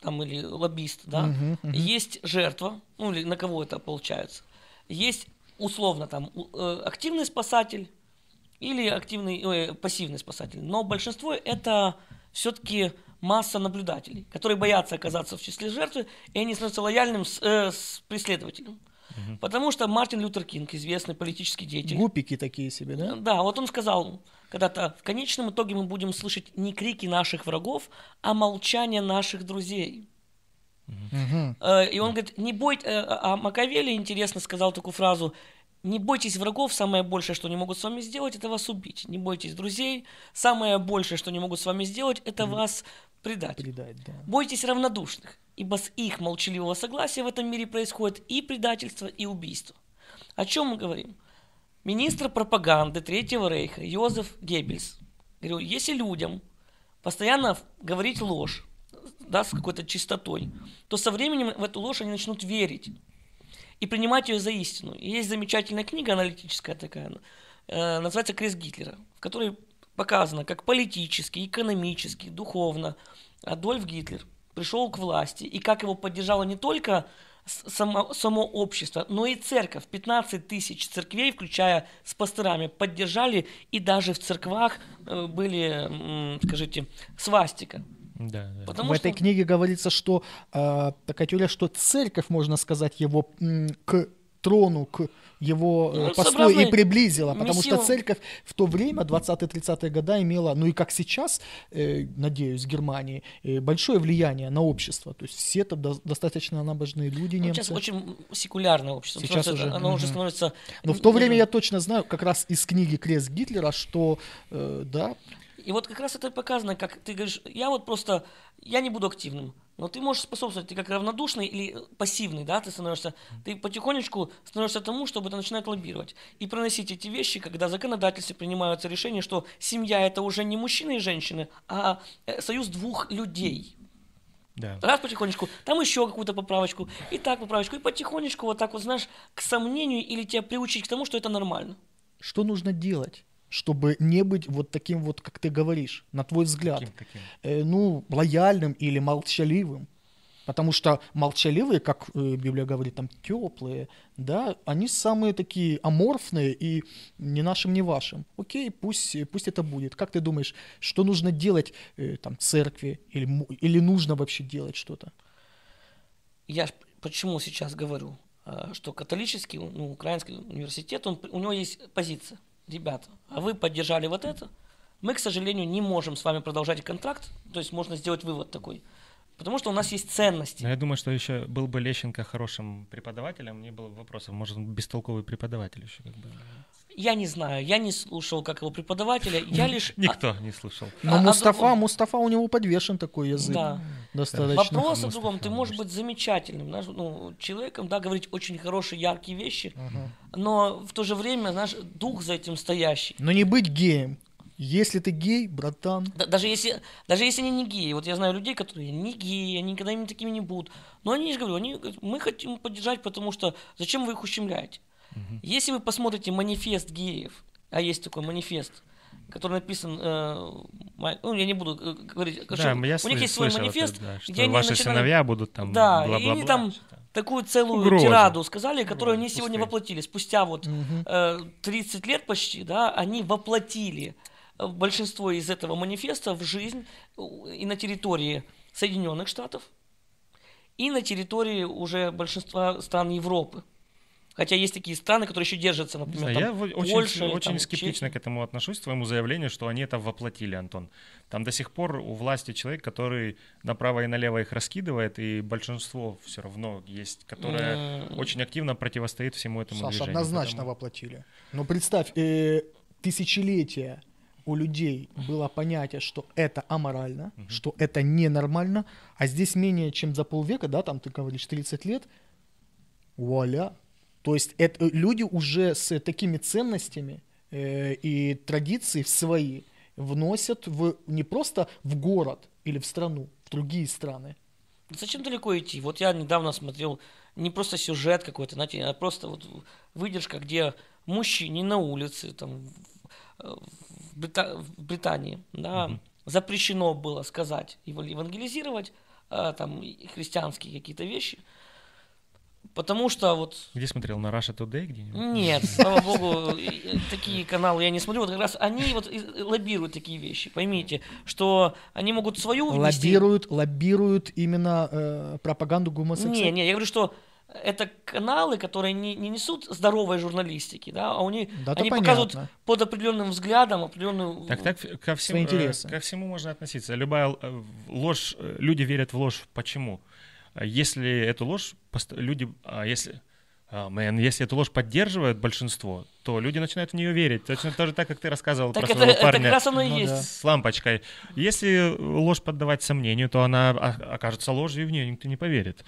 там, или лоббист, да, угу, угу. есть жертва, ну, или на кого это получается, есть условно там э, активный спасатель, или активный, э, пассивный спасатель. Но большинство это все-таки масса наблюдателей, которые боятся оказаться в числе жертвы, и они становятся лояльным с, э, с преследователем. Угу. Потому что Мартин Лютер Кинг, известный политический деятель. Гупики такие себе, да? Да, вот он сказал когда-то, в конечном итоге мы будем слышать не крики наших врагов, а молчание наших друзей. Uh-huh. И он говорит, не бойтесь, а Макавели, интересно, сказал такую фразу, не бойтесь врагов, самое большее, что они могут с вами сделать, это вас убить. Не бойтесь друзей, самое большее, что они могут с вами сделать, это вас предать. предать да. Бойтесь равнодушных, ибо с их молчаливого согласия в этом мире происходит и предательство, и убийство. О чем мы говорим? Министр пропаганды Третьего Рейха Йозеф Геббельс говорил, если людям постоянно говорить ложь, да, с какой-то чистотой, то со временем в эту ложь они начнут верить и принимать ее за истину. И есть замечательная книга аналитическая такая, э, называется «Крест Гитлера», в которой показано, как политически, экономически, духовно Адольф Гитлер пришел к власти, и как его поддержало не только само, само общество, но и церковь. 15 тысяч церквей, включая с пасторами, поддержали, и даже в церквах э, были, скажите, свастика. Да, да. Потому в что... этой книге говорится, что э, такая теория, что церковь, можно сказать, его м, к трону, к его э, ну, посту и приблизила, потому что церковь в то время, 20-30-е годы, имела, ну и как сейчас, э, надеюсь, в Германии, э, большое влияние на общество. То есть все там до, достаточно набожные люди, ну, немцы. Сейчас очень секулярное общество. Сейчас уже. Оно угу. уже становится... Но в то время я точно знаю, как раз из книги «Крест Гитлера», что, э, да, и вот как раз это показано, как ты говоришь, я вот просто, я не буду активным, но ты можешь способствовать, ты как равнодушный или пассивный, да, ты становишься, ты потихонечку становишься тому, чтобы это начинает лоббировать. И проносить эти вещи, когда законодательстве принимаются решения, что семья это уже не мужчины и женщины, а э, союз двух людей. Да. Раз потихонечку, там еще какую-то поправочку, и так поправочку, и потихонечку вот так вот, знаешь, к сомнению или тебя приучить к тому, что это нормально. Что нужно делать? Чтобы не быть вот таким вот, как ты говоришь, на твой взгляд, каким, каким? Э, ну, лояльным или молчаливым. Потому что молчаливые, как э, Библия говорит, там теплые, да, они самые такие аморфные и ни нашим, ни вашим. Окей, пусть, пусть это будет. Как ты думаешь, что нужно делать э, там церкви или, или нужно вообще делать что-то? Я почему сейчас говорю, э, что католический, ну, украинский университет, он, у него есть позиция ребята, а вы поддержали вот это, мы, к сожалению, не можем с вами продолжать контракт, то есть можно сделать вывод такой, потому что у нас есть ценности. Но я думаю, что еще был бы Лещенко хорошим преподавателем, не было бы вопросов, может, бестолковый преподаватель еще как бы. Я не знаю, я не слушал как его преподавателя, я лишь... Никто не слушал. Но а, Мустафа, а Мустафа у него подвешен такой язык. Да. Достаточно. Вопрос о другом, ты можешь быть замечательным, знаешь, ну, человеком, да, говорить очень хорошие, яркие вещи, но в то же время, знаешь, дух за этим стоящий. Но не быть геем. Если ты гей, братан. Да, даже, если, даже если они не геи. Вот я знаю людей, которые не геи, они никогда ими такими не будут. Но они же говорю, они, мы хотим поддержать, потому что зачем вы их ущемляете? Угу. Если вы посмотрите манифест геев, а есть такой манифест, который написан, э, ну, я не буду э, говорить, да, что, у них есть свой манифест, это, да, что где ваши начинали, сыновья будут там Да, бла -бла -бла, и они там такую целую Угроза. тираду сказали, которую они сегодня воплотили. Спустя вот э, 30 лет почти, да, они воплотили большинство из этого манифеста в жизнь и на территории Соединенных Штатов, и на территории уже большинства стран Европы. Хотя есть такие страны, которые еще держатся, например, знаю, там, я Польша, очень, или, очень там, скептично Чехия. к этому отношусь, к твоему заявлению, что они это воплотили, Антон. Там до сих пор у власти человек, который направо и налево их раскидывает, и большинство все равно есть, которое mm. очень активно противостоит всему этому Саша, движению. однозначно поэтому... воплотили. Но представь, э, тысячелетия у людей было понятие, что это аморально, угу. что это ненормально, а здесь менее чем за полвека, да, там ты говоришь 30 лет, вуаля, то есть это, люди уже с такими ценностями э, и традиции свои вносят в, не просто в город или в страну, в другие страны. Зачем далеко идти? Вот я недавно смотрел не просто сюжет какой-то, знаете, а просто вот выдержка, где мужчине на улице, там, в, Брита... в Британии, да, угу. запрещено было сказать, евангелизировать, а, там, христианские какие-то вещи – Потому что вот... Где смотрел? На Russia Today где-нибудь? Нет, слава богу, такие каналы я не смотрю. Вот как раз они вот лоббируют такие вещи. Поймите, что они могут свою внести... Лоббируют, лоббируют именно э, пропаганду гомосексуализма? Не, не, я говорю, что это каналы, которые не, не несут здоровой журналистики, да, а они, да, они показывают под определенным взглядом определенную так, так ко всему, э, ко всему можно относиться. Любая э, ложь, э, люди верят в ложь. Почему? Если эту ложь люди, а, если Мэн, если эту ложь поддерживает большинство, то люди начинают в нее верить. Точно тоже так, как ты рассказывал так про это, своего парня это как раз оно и ну, есть. Да. с лампочкой. Если ложь поддавать сомнению, то она окажется ложью, и в нее никто не поверит.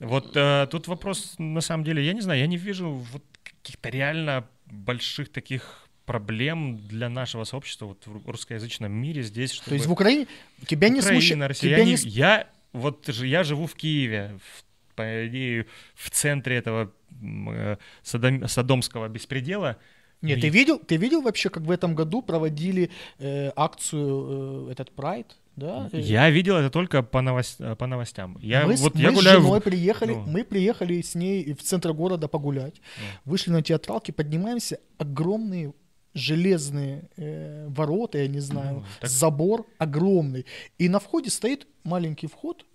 Вот э, тут вопрос, на самом деле, я не знаю, я не вижу вот каких-то реально больших таких проблем для нашего сообщества вот в русскоязычном мире здесь. Чтобы... То есть в Украине тебя не смущает? Россия, я, не... я вот я живу в Киеве, в, по идее, в центре этого э, садом, садомского беспредела. Нет, и... ты видел, ты видел вообще, как в этом году проводили э, акцию э, этот Pride? Да? Я видел это только по, новость, по новостям. Я, мы вот, мы я гуляю с женой в... приехали, ну. мы приехали с ней в центр города погулять, ну. вышли на театралке, поднимаемся, огромные железные э, ворота, я не знаю, ну, так... забор огромный. И на входе стоит маленький вход,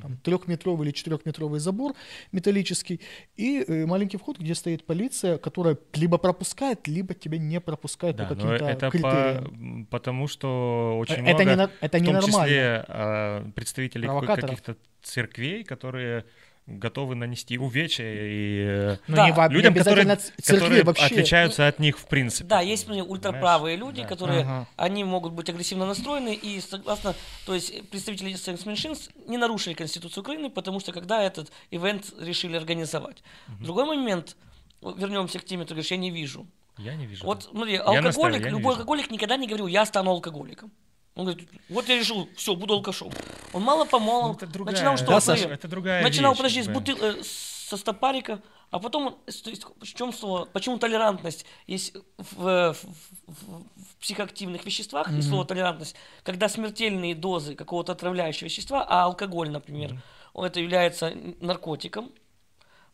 там, трехметровый или четырехметровый забор металлический, и э, маленький вход, где стоит полиция, которая либо пропускает, либо тебя не пропускает да, по каким-то это критериям. По, потому что очень это много, не, это в том числе э, представителей каких-то церквей, которые готовы нанести увечья и ну, да. не, людям, которые, которые вообще. отличаются от них в принципе. Да, есть например, ультраправые люди, да. которые ага. они могут быть агрессивно настроены и согласно, то есть представители секс-меньшинств не нарушили Конституцию Украины, потому что когда этот ивент решили организовать. Угу. Другой момент, вернемся к теме, ты говоришь, я не вижу. Я не вижу. Вот смотри, алкоголик, я любой алкоголик никогда не говорил, я стану алкоголиком. Он говорит, вот я решил, все, буду алкашом. Он мало помалу ну, это другая, начинал что? Да, Саша, это другая Начинал, вещь, подожди, с бутыл, э, со стопарика, а потом, то есть, в чем слово, почему толерантность есть в, в, в, в психоактивных веществах, mm-hmm. и слово толерантность, когда смертельные дозы какого-то отравляющего вещества, а алкоголь, например, mm-hmm. это является наркотиком,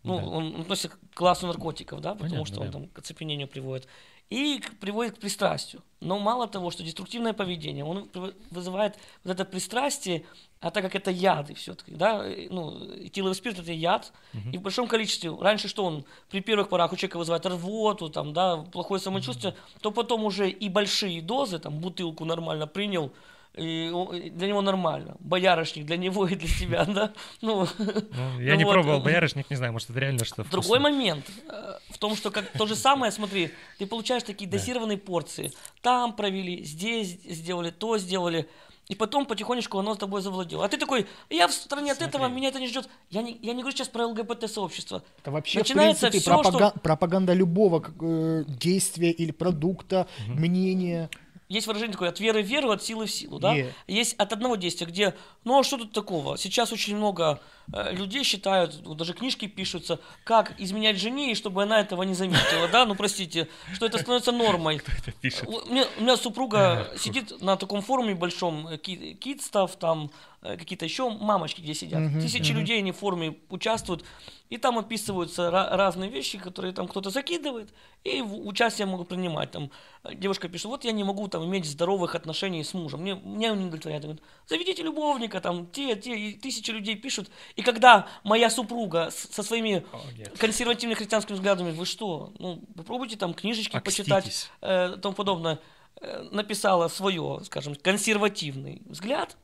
ну, да. он относится к классу наркотиков, да, потому Понятно, что он да. там к оцепенению приводит и приводит к пристрастию. Но мало того, что деструктивное поведение, он вызывает вот это пристрастие, а так как это яды все-таки, да, ну, этиловый спирт это яд, угу. и в большом количестве, раньше что он при первых порах у человека вызывает рвоту, там, да, плохое самочувствие, угу. то потом уже и большие дозы, там, бутылку нормально принял, и для него нормально. Боярышник для него и для тебя, да? Ну, ну я ну, не вот. пробовал боярышник, не знаю, может, это реально что то Другой момент э, в том, что как то же самое, смотри, ты получаешь такие дозированные порции. Там провели, здесь сделали, то сделали. И потом потихонечку оно с тобой завладело. А ты такой, я в стране Смотри. от этого, меня это не ждет. Я не, я не говорю сейчас про ЛГБТ-сообщество. Это вообще, Начинается в принципе, все, пропаганда, что... пропаганда любого э, действия или продукта, угу. мнения есть выражение такое от веры в веру, от силы в силу, да? Yeah. Есть от одного действия, где, ну а что тут такого? Сейчас очень много э, людей считают, даже книжки пишутся, как изменять жене, и чтобы она этого не заметила, да? Ну простите, что это становится нормой. Кто это пишет? У меня, у меня супруга сидит на таком форуме большом, Kid Stuff, там Э, какие-то еще мамочки, где сидят. Uh-huh, Тысячи uh-huh. людей, они в форме участвуют, и там описываются ra- разные вещи, которые там кто-то закидывает, и участие могут принимать. Там э, девушка пишет, вот я не могу там иметь здоровых отношений с мужем, мне, мне он не удовлетворяет. Говорит, заведите любовника, там те, те, и тысячи людей пишут. И когда моя супруга со своими oh, консервативными христианскими взглядами, вы что, ну, попробуйте там книжечки Окститесь. почитать, э, тому подобное, э, написала свое, скажем, консервативный взгляд,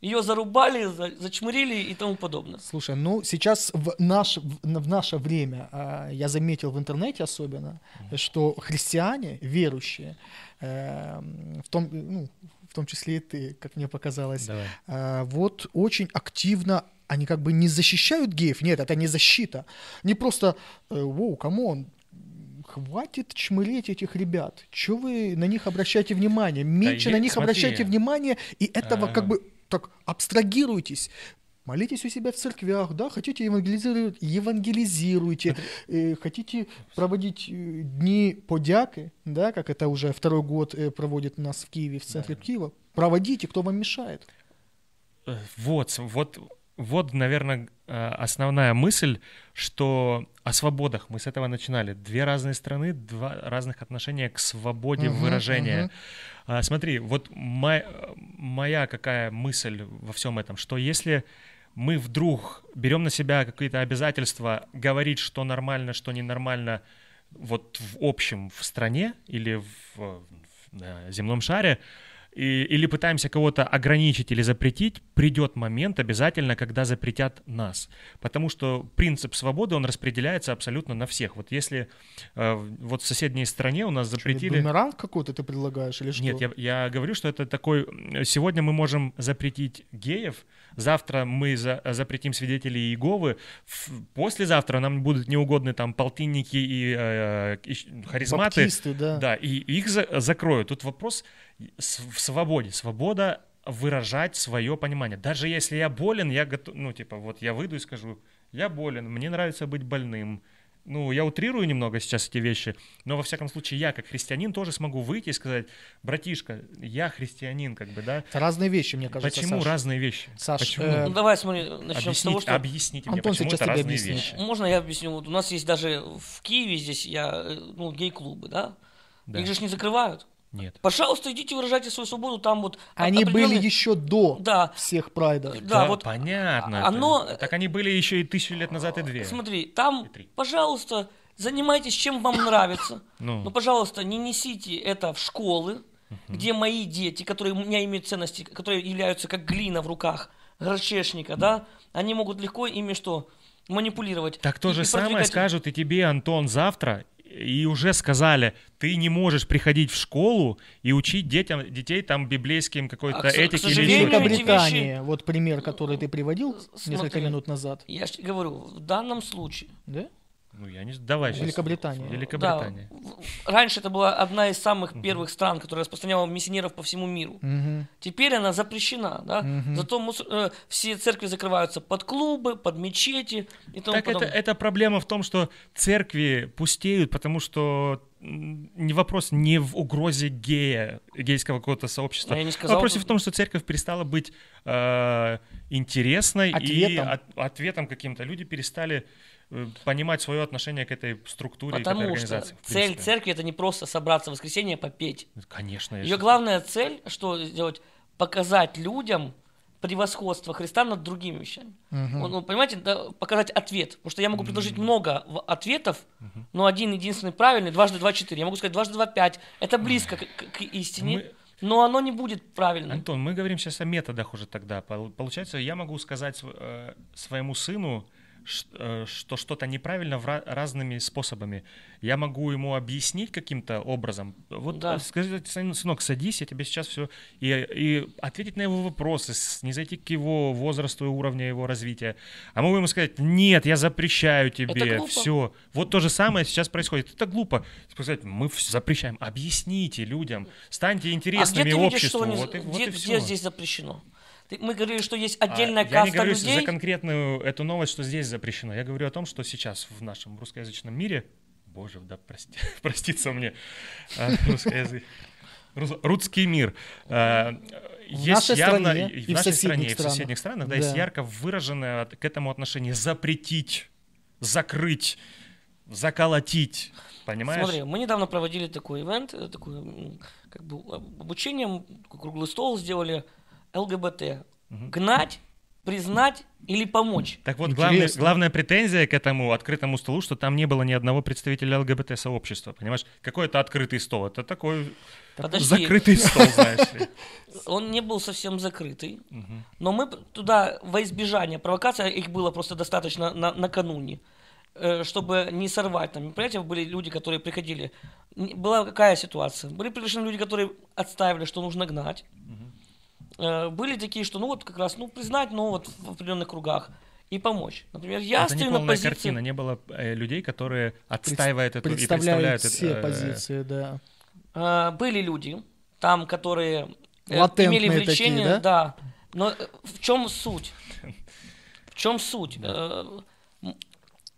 ее зарубали, зачмырили и тому подобное. Слушай, ну сейчас в, наш, в, в наше время а, я заметил в интернете особенно, что христиане, верующие, э, в том, ну, в том числе и ты, как мне показалось, э, вот очень активно они как бы не защищают геев, нет, это не защита, не просто, э, whoa, come on, хватит чмыреть этих ребят, что вы на них обращаете внимание, меньше да, на них смотри. обращайте внимание, и этого А-а-а. как бы так абстрагируйтесь, молитесь у себя в церквях, да, хотите евангелизировать, евангелизируйте, э, хотите проводить э, дни подяки, да, как это уже второй год э, проводит у нас в Киеве, в центре да. Киева, проводите, кто вам мешает. Вот, вот вот, наверное, основная мысль, что о свободах мы с этого начинали. Две разные страны, два разных отношения к свободе uh-huh, выражения. Uh-huh. Смотри, вот моя, моя какая мысль во всем этом, что если мы вдруг берем на себя какие-то обязательства говорить, что нормально, что ненормально, вот в общем в стране или в, в, в земном шаре, и, или пытаемся кого-то ограничить или запретить, придет момент обязательно, когда запретят нас. Потому что принцип свободы, он распределяется абсолютно на всех. Вот если э, вот в соседней стране у нас запретили... Что, бумеранг какой-то ты предлагаешь или что? Нет, я, я говорю, что это такой... Сегодня мы можем запретить геев, завтра мы за, запретим свидетелей Иеговы, послезавтра нам будут неугодны там полтинники и, э, и харизматы. Баптисты, да. Да, и их за, закроют. Тут вопрос в свободе. Свобода выражать свое понимание. Даже если я болен, я готов, ну, типа, вот я выйду и скажу, я болен, мне нравится быть больным. Ну, я утрирую немного сейчас эти вещи, но во всяком случае я, как христианин, тоже смогу выйти и сказать, братишка, я христианин, как бы, да. Это разные вещи, мне кажется, Почему Саш. разные вещи? Саш, Почему? Э... Ну, давай, смотри, начнем объясните, с того, что... Объясните Антон мне, почему сейчас это тебе разные объяснит. вещи. Можно я объясню? Вот у нас есть даже в Киеве здесь, я, э, ну, гей-клубы, да? Да. Их же ж не закрывают. Нет. Пожалуйста, идите выражайте свою свободу, там вот... Они определенные- были еще до Да. всех прайдов. Да, вот понятно. оно- это. Так они были еще и тысячу лет назад и две. Смотри, там, пожалуйста, занимайтесь чем вам нравится. Ну. Но, пожалуйста, не несите это в школы, где мои дети, которые у меня имеют ценности, которые являются как глина в руках горчешника, да, они могут легко ими что? Манипулировать. Так то И- же и самое скажут и тебе, Антон, завтра. И уже сказали, ты не можешь приходить в школу и учить детям, детей там библейским какой-то А, к к этике или сожалению, чего-то. Великобритания, вот пример, который ты приводил Смотри. несколько минут назад, Я ж говорю, в данном случае да? Ну, я не... Давай сейчас. Великобритания. Великобритания. Да, раньше это была одна из самых первых стран, которая распространяла миссионеров по всему миру. Мгм. Теперь она запрещена, да? Зато мус- э, все церкви закрываются под клубы, под мечети и тому Так это, подобное. это проблема в том, что церкви пустеют, потому что не вопрос не в угрозе гея, гейского какого-то сообщества. Я не сказал, вопрос в том, что церковь перестала быть э, интересной и Ответом. от- ответом каким-то. Люди перестали понимать свое отношение к этой структуре, к этой Потому что организации. в цель церкви это не просто собраться в воскресенье попеть. Конечно. Ее главная цель, что сделать, показать людям превосходство Христа над другими вещами. Вот, Ну, понимаете, да, показать ответ. Потому что я могу предложить много в- ответов, но один единственный правильный, дважды два четыре. Я могу сказать дважды два пять. Это близко к, к- к истине, Мы- но оно не будет правильным. Антон, мы говорим сейчас о методах уже тогда. Пол- Получается, я могу сказать э, своему сыну, э, что что-то неправильно в ра- разными способами. Я могу ему объяснить каким-то образом. Вот Да. э, скажи, сын- сынок, садись, я тебе сейчас все... И, и ответить на его вопросы, не зайти к его возрасту и уровню его развития. А мы ему сказать, нет, я запрещаю тебе, все. Вот то же самое сейчас происходит. Это глупо. Сказать, мы запрещаем. Объясните людям, станьте а где интересными ты видишь, обществу. что они- вот и, вот где, и где всё. здесь запрещено? Ты- мы говорили, что есть А, отдельная Я не каста говорю людей. за конкретную эту новость, что здесь запрещено. Я говорю о том, что сейчас в нашем русскоязычном мире, боже, да прости, простится мне а, русскоязык- рус- русский мир. а, Есть нашей явно стране и в в нашей стране, и в соседних странах, да, Да. есть ярко выраженное от- к этому отношение запретить, закрыть, заколотить. Понимаешь? Смотри, мы недавно проводили такой ивент, э, такое как бы об- обучение, круглый стол сделали ЛГБТ. Гнать, признать или помочь. Так вот, главная, Интересно. главная претензия к этому открытому столу, что там не было ни одного представителя ЛГБТ-сообщества, понимаешь? Какой это открытый стол? Это такой Подожди, закрытый стол, знаешь ли. он не был совсем закрытый, но мы туда во избежание провокаций, их было просто достаточно на- накануне, э, чтобы не сорвать там мероприятия, были люди, которые приходили. Была какая ситуация? Были приглашены люди, которые отстаивали, что нужно гнать. Были такие, что ну вот как раз, ну признать, но вот в определенных кругах и помочь. Например, я это не стою на полная позиции... картина, не было э, людей, которые отстаивают эту и Представляют представляют все это, э, позиции, да. Э, были люди, там, которые э, имели такие, влечение, да? Но э, в чем суть? В чем суть? Э,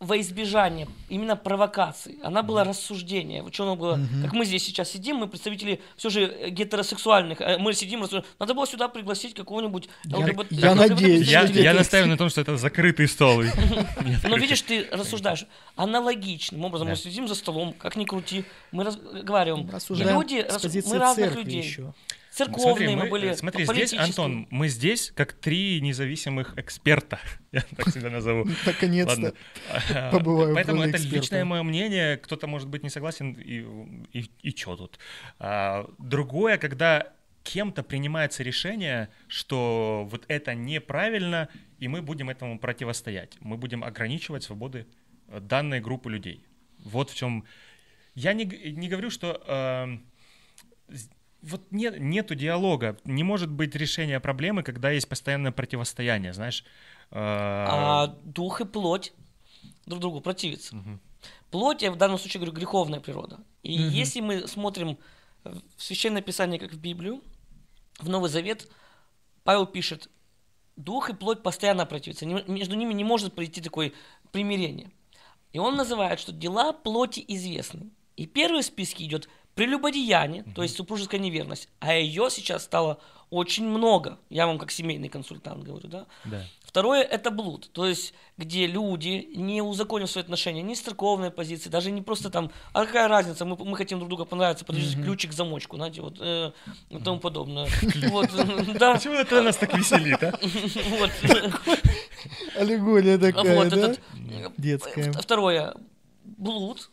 во избежание именно провокаций. Она была рассуждение. Чем она была? Как мы здесь сейчас сидим, мы представители все же э, гетеросексуальных. э, Мы сидим, рассуждаем. Надо было сюда пригласить какого-нибудь Я- ЛГБТ я надеюсь, Я, я настаиваю на том, что это закрытый стол. Но видишь, ты рассуждаешь аналогичным образом. Мы сидим за столом, как ни крути, мы разговариваем. Рассуждаем люди, мы разных людей. Церковные Смотри, мы, были, э, смотри, здесь. Антон, мы здесь как три независимых эксперта, я так себя назову. Наконец-то. Побываю Поэтому это личное мое мнение, кто-то может быть не согласен, и, и, и чё тут. А, другое, когда кем-то принимается решение, что вот это неправильно, и мы будем этому противостоять. Мы будем ограничивать свободы э, данной группы людей. Вот в чем... Я не, не говорю, что э, вот нет, нету диалога, не может быть решения проблемы, когда есть постоянное противостояние, знаешь. Э... А дух и плоть друг другу противятся. Угу. Плоть, я в данном случае говорю, греховная природа. И угу. если мы смотрим в Священное Писание, как в Библию, в Новый Завет, Павел пишет, дух и плоть постоянно противятся, между ними не может прийти такое примирение. И он называет, что дела плоти известны. И первый в списке идет прелюбодеяние, то есть супружеская неверность, а ее сейчас стало очень много. Я вам как семейный консультант говорю, да? Да. Второе – это блуд, то есть где люди, не узаконив свои отношения, не с церковной позиции, даже не просто там, а какая разница, мы, мы хотим друг другу понравиться, подождите, mm-hmm. ключик к замочку, знаете, вот э, и тому подобное. Вот, да. Почему это нас так веселит, а? Вот. Аллегория такая, да? Детская. Второе – блуд,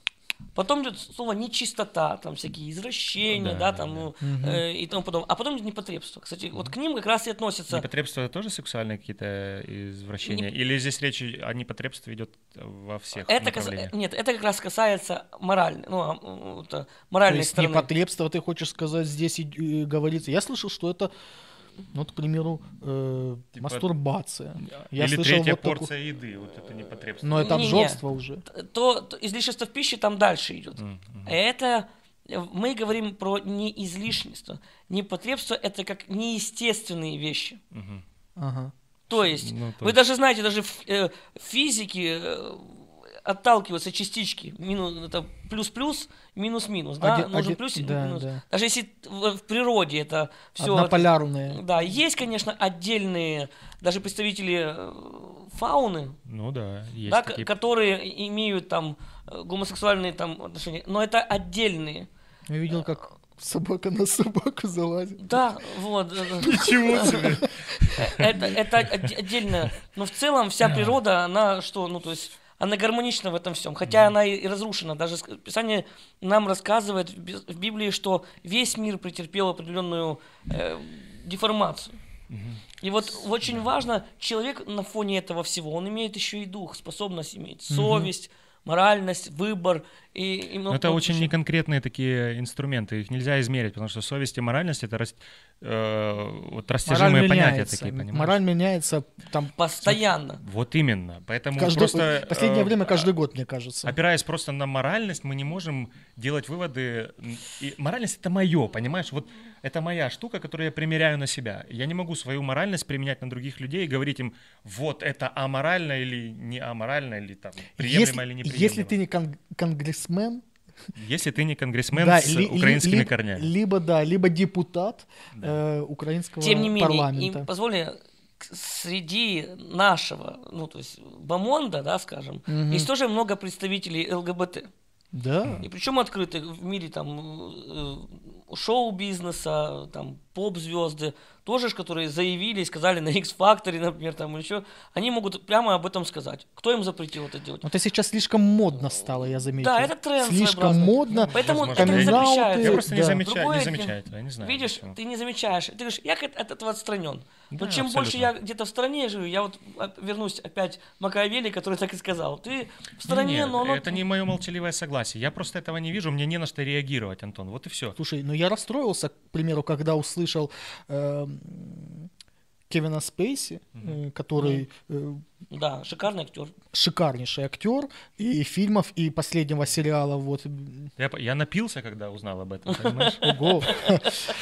Потом идет слово нечистота, там всякие извращения, да, да там да. Ну, э, и тому подобное. А потом идет непотребство. Кстати, вот к ним как раз и относятся. Непотребство это тоже сексуальные какие-то извращения? Не... Или здесь речь о непотребстве идет во всех это кас... Нет, это как раз касается моральной, ну, а, это моральной То есть стороны. непотребство, ты хочешь сказать, здесь и, и говорится. Я слышал, что это ну, вот, к примеру, э, типа, мастурбация. Я или слышал третья вот порция такую... еды, вот это непотребство. Но это обжорство уже. То, то излишество в пище там дальше идет. Mm-hmm. Это мы говорим про неизлишнество. Непотребство это как неестественные вещи. Mm-hmm. Ага. То есть, ну, то... вы даже знаете, даже в э, физике э, отталкиваются частички. Минус, это плюс-плюс, минус-минус. Да? Один, Нужен один, плюс да, минус. Да. Даже если в, в природе это все... Однополярные. Да, есть, конечно, отдельные, даже представители э, фауны. Ну да, есть да, такие... Которые имеют там э, гомосексуальные там отношения. Но это отдельные. Я видел, как собака на собаку залазит. Да, вот. Ничего себе. Это, это отдельно. Но в целом вся природа, она что, ну то есть она гармонична в этом всем, хотя mm-hmm. она и разрушена. Даже Писание нам рассказывает в Библии, что весь мир претерпел определенную э, деформацию. Mm-hmm. И вот очень важно, человек на фоне этого всего, он имеет еще и дух, способность иметь, совесть, mm-hmm моральность, выбор и, и много Это очень неконкретные такие инструменты, их нельзя измерить, потому что совесть и моральность это вот растяжимые Мораль понятия меняется. такие, понимаешь? Мораль меняется там постоянно. Вот именно, поэтому каждый, просто последнее э, время каждый год мне кажется. Опираясь просто на моральность, мы не можем делать выводы. И моральность это мое, понимаешь? Вот это моя штука, которую я примеряю на себя. Я не могу свою моральность применять на других людей и говорить им, вот это аморально или не аморально, или там приемлемо если, или неприемлемо. Если ты не кон- конгрессмен, если ты не конгрессмен да, с ли, украинскими ли, корнями. Либо, да, либо депутат да. э, украинского Тем не менее, парламента. Им позволили среди нашего, ну, то есть Бамонда, да, скажем, угу. есть тоже много представителей ЛГБТ. Да. И причем открыты в мире там э, шоу-бизнеса, там поп-звезды, тоже, которые заявили, сказали на X-Factor, например, там еще, они могут прямо об этом сказать. Кто им запретил это делать? Это сейчас слишком модно стало, я заметил. Да, это тренд Слишком модно. Поэтому это не запрещается. Я просто да. не замечаю, не замечаю этого, я не знаю. Видишь, почему. ты не замечаешь. Ты говоришь, я от этого отстранен. Но да, чем абсолютно. больше я где-то в стороне живу, я вот вернусь опять Макиавелли, который так и сказал. Ты в стороне, Нет, но оно... это не мое молчаливое согласие. Я просто этого не вижу, мне не на что реагировать, Антон. Вот и все. Слушай, ну я расстроился, к примеру, когда услышал э, Кевина Спейси, mm-hmm. который... Mm-hmm. Да, шикарный актер. Шикарнейший актер и фильмов, и последнего сериала. Вот. Я, я напился, когда узнал об этом, понимаешь? Ого.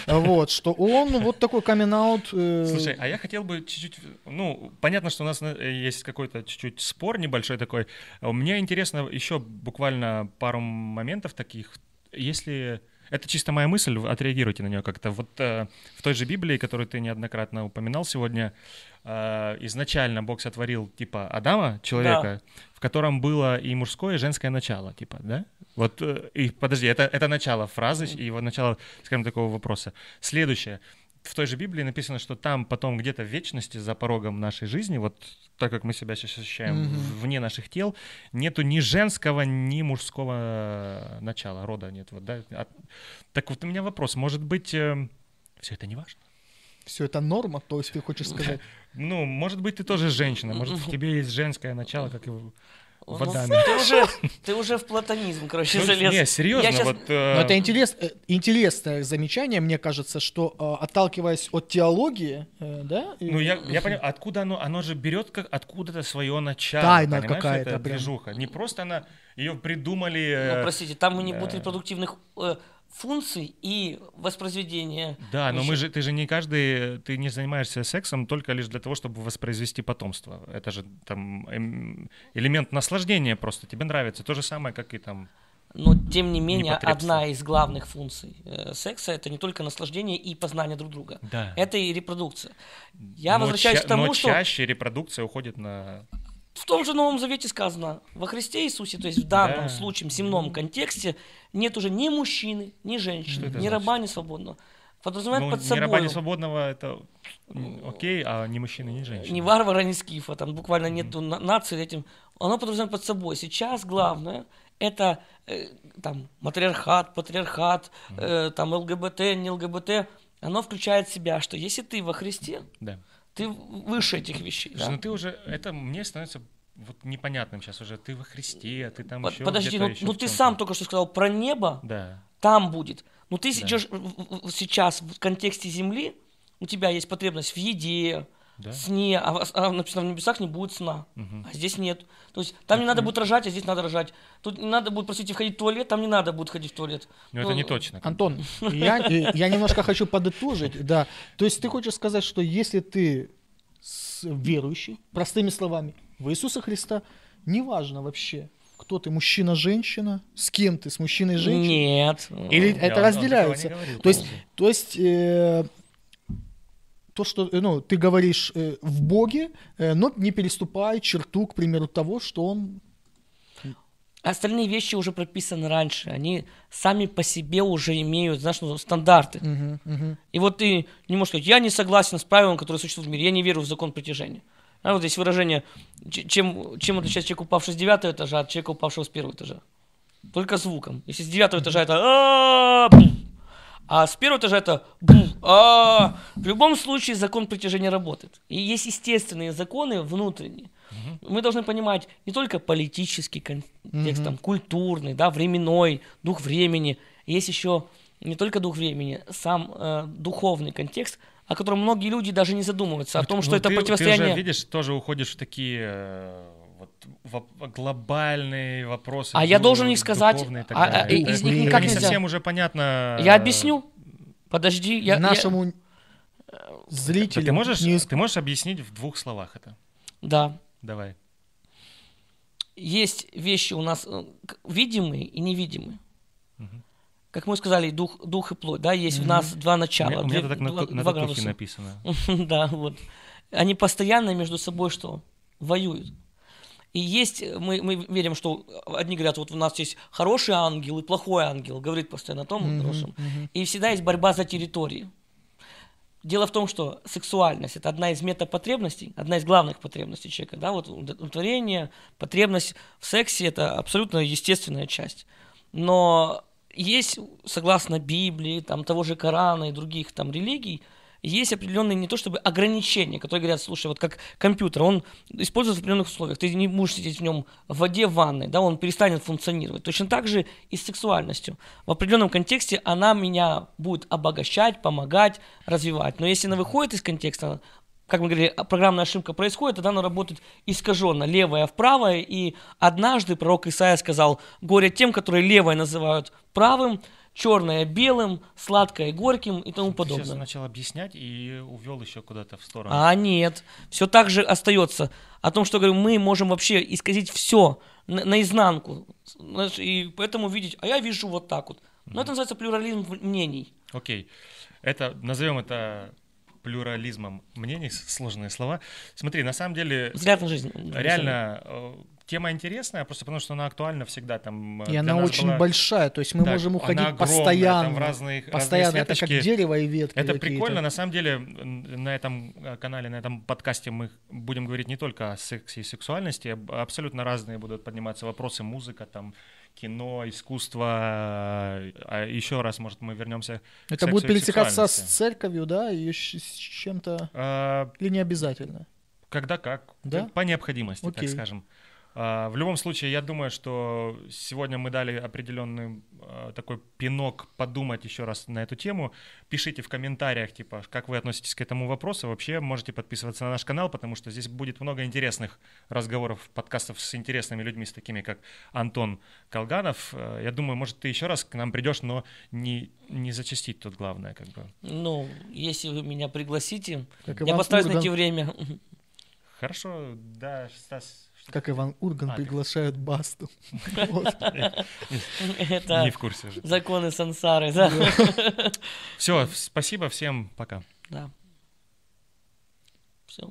Вот, что он вот такой камин э, Слушай, а я хотел бы чуть-чуть... Ну, понятно, что у нас есть какой-то чуть-чуть спор небольшой такой. Мне интересно еще буквально пару моментов таких. Если это чисто моя мысль, отреагируйте на нее как-то. Вот э, в той же Библии, которую ты неоднократно упоминал сегодня, э, изначально Бог сотворил типа Адама, человека, да. в котором было и мужское, и женское начало, типа, да? Вот, э, и подожди, это, это начало фразы, и его начало, скажем, такого вопроса. Следующее в той же Библии написано, что там потом где-то в вечности за порогом нашей жизни, вот так как мы себя сейчас ощущаем mm-hmm. вне наших тел, нету ни женского, ни мужского начала, рода нет. Вот, да? а, так вот у меня вопрос, может быть, э, Все это не важно. Все это норма, то есть ты хочешь сказать? Ну, может быть, ты тоже женщина, может, в тебе есть женское начало, как и водами. Ты уже, ты уже в платонизм, короче, ну, залез. Не, серьезно, сейчас... вот... Э... Но это интерес, э, интересное замечание, мне кажется, что э, отталкиваясь от теологии, э, да? Ну, я, я понимаю, откуда оно, оно же берет как откуда-то свое начало, Тайна какая-то. Это движуха. Не просто она, ее придумали... Э... Ну, простите, там не будет репродуктивных... Э, функций и воспроизведения. Да, но мы же, ты же не каждый, ты не занимаешься сексом только лишь для того, чтобы воспроизвести потомство. Это же там эм, элемент наслаждения просто, тебе нравится. То же самое, как и там но, тем не менее, одна из главных функций э, секса это не только наслаждение и познание друг друга. Да. Это и репродукция. Я но возвращаюсь ча- к тому, но что... чаще репродукция уходит на в том же Новом Завете сказано, во Христе Иисусе, то есть в данном да. случае, в земном контексте, нет уже ни мужчины, ни женщины, ни раба, ни свободного. Подразумевает ну, под собой... Не раба, не свободного, это окей, а не мужчины, ни женщины. Не варвара, не скифа, там буквально нету mm-hmm. нации этим. Оно подразумевает под собой. Сейчас главное это э, там матриархат, патриархат, э, там ЛГБТ, не ЛГБТ. Оно включает в себя, что если ты во Христе, да. Ты выше этих вещей. Да? ну ты уже, это мне становится вот непонятным сейчас уже. Ты во Христе, ты там Под, еще Подожди, ну, ну ты сам только что сказал про небо. Да. Там будет. Ну ты да. сейчас, сейчас в контексте земли у тебя есть потребность в еде, да? сне, а, а написано в небесах не будет сна, угу. а здесь нет. То есть там не надо будет рожать, а здесь надо рожать. Тут не надо будет, простите, входить в туалет, там не надо будет ходить в туалет. Но ну, это не точно. Антон, я, я немножко хочу подытожить, да. То есть ты хочешь сказать, что если ты верующий, простыми словами, в Иисуса Христа, неважно вообще, кто ты, мужчина, женщина, с кем ты, с мужчиной, женщиной? Нет. Или я это разделяется? То есть, то есть э, то, что э, ну, ты говоришь э, в Боге, э, но не переступай черту, к примеру, того, что Он Остальные вещи уже прописаны раньше, они сами по себе уже имеют, знаешь, ну, стандарты. Uh-huh, uh-huh. И вот ты не можешь сказать, я не согласен с правилом, которое существует в мире, я не верю в закон притяжения. А вот здесь выражение, чем, чем отличается человек, упавший с девятого этажа от человека, упавшего с первого этажа? Только звуком. Если с девятого этажа это а с первого этажа это а В любом случае закон притяжения работает. И есть естественные законы внутренние. Угу. Мы должны понимать не только политический контекст, угу. там, культурный, да, временной, дух времени. Есть еще не только дух времени, сам э, духовный контекст, о котором многие люди даже не задумываются, о том, что ну, это ты, противостояние... Ты же, видишь, тоже уходишь в такие э, вот, в, глобальные вопросы. А я должен их сказать, а, а, из них никак не нельзя. совсем уже понятно... Я объясню. Подожди, я... Нашему я... зрителю... Ты можешь, не... ты можешь объяснить в двух словах это? Да. Давай. Есть вещи у нас э, видимые и невидимые. Угу. Как мы сказали, дух, дух и плоть, да, есть угу. в нас два начала. У меня, это так на, два, на градуса. написано. да, вот. Они постоянно между собой что? Воюют. И есть, мы, мы верим, что одни говорят, вот у нас есть хороший ангел и плохой ангел, говорит постоянно о том mm-hmm, хорошем. Mm-hmm. И всегда есть борьба за территорию. Дело в том, что сексуальность – это одна из метапотребностей, одна из главных потребностей человека. Да? Вот удовлетворение, потребность в сексе – это абсолютно естественная часть. Но есть, согласно Библии, там, того же Корана и других там, религий, есть определенные не то чтобы ограничения, которые говорят, слушай, вот как компьютер, он используется в определенных условиях, ты не будешь сидеть в нем в воде в ванной, да, он перестанет функционировать. Точно так же и с сексуальностью. В определенном контексте она меня будет обогащать, помогать, развивать. Но если она выходит из контекста, как мы говорили, программная ошибка происходит, тогда она работает искаженно, левая в правое, и однажды пророк Исаия сказал, горе тем, которые левое называют правым, черное белым, сладкое горьким и тому подобное. Ты сейчас начал объяснять и увел еще куда-то в сторону. А нет, все так же остается. О том, что говорю, мы можем вообще исказить все на, наизнанку. И поэтому видеть, а я вижу вот так вот. Но mm это называется плюрализм мнений. Окей. Okay. Это, назовем это плюрализмом мнений, сложные слова. Смотри, на самом деле... Взгляд на жизнь. Реально, тема интересная, просто потому что она актуальна всегда. Там, и она очень была... большая, то есть мы да, можем уходить огромная, постоянно. Там в разные, постоянно, разные это как дерево и ветки. Это прикольно, на самом деле на этом э, канале, на этом подкасте мы будем говорить не только о сексе и сексуальности, абсолютно разные будут подниматься вопросы, музыка, там, кино, искусство. А еще раз, может, мы вернемся. Это будет пересекаться с церковью, да, и с чем-то. А... Или не обязательно? Когда как. Да? По необходимости, Окей. так скажем. А, в любом случае, я думаю, что сегодня мы дали определенный а, такой пинок подумать еще раз на эту тему. Пишите в комментариях, типа, как вы относитесь к этому вопросу. Вообще можете подписываться на наш канал, потому что здесь будет много интересных разговоров, подкастов с интересными людьми, с такими как Антон Колганов. А, я думаю, может, ты еще раз к нам придешь, но не, не зачастить тут главное, как бы. Ну, если вы меня пригласите, как я постараюсь найти время. Хорошо, да, Стас, как Иван Урган а, приглашает Басту. Это не в курсе. Законы сансары, да. Все, спасибо всем, пока. Да.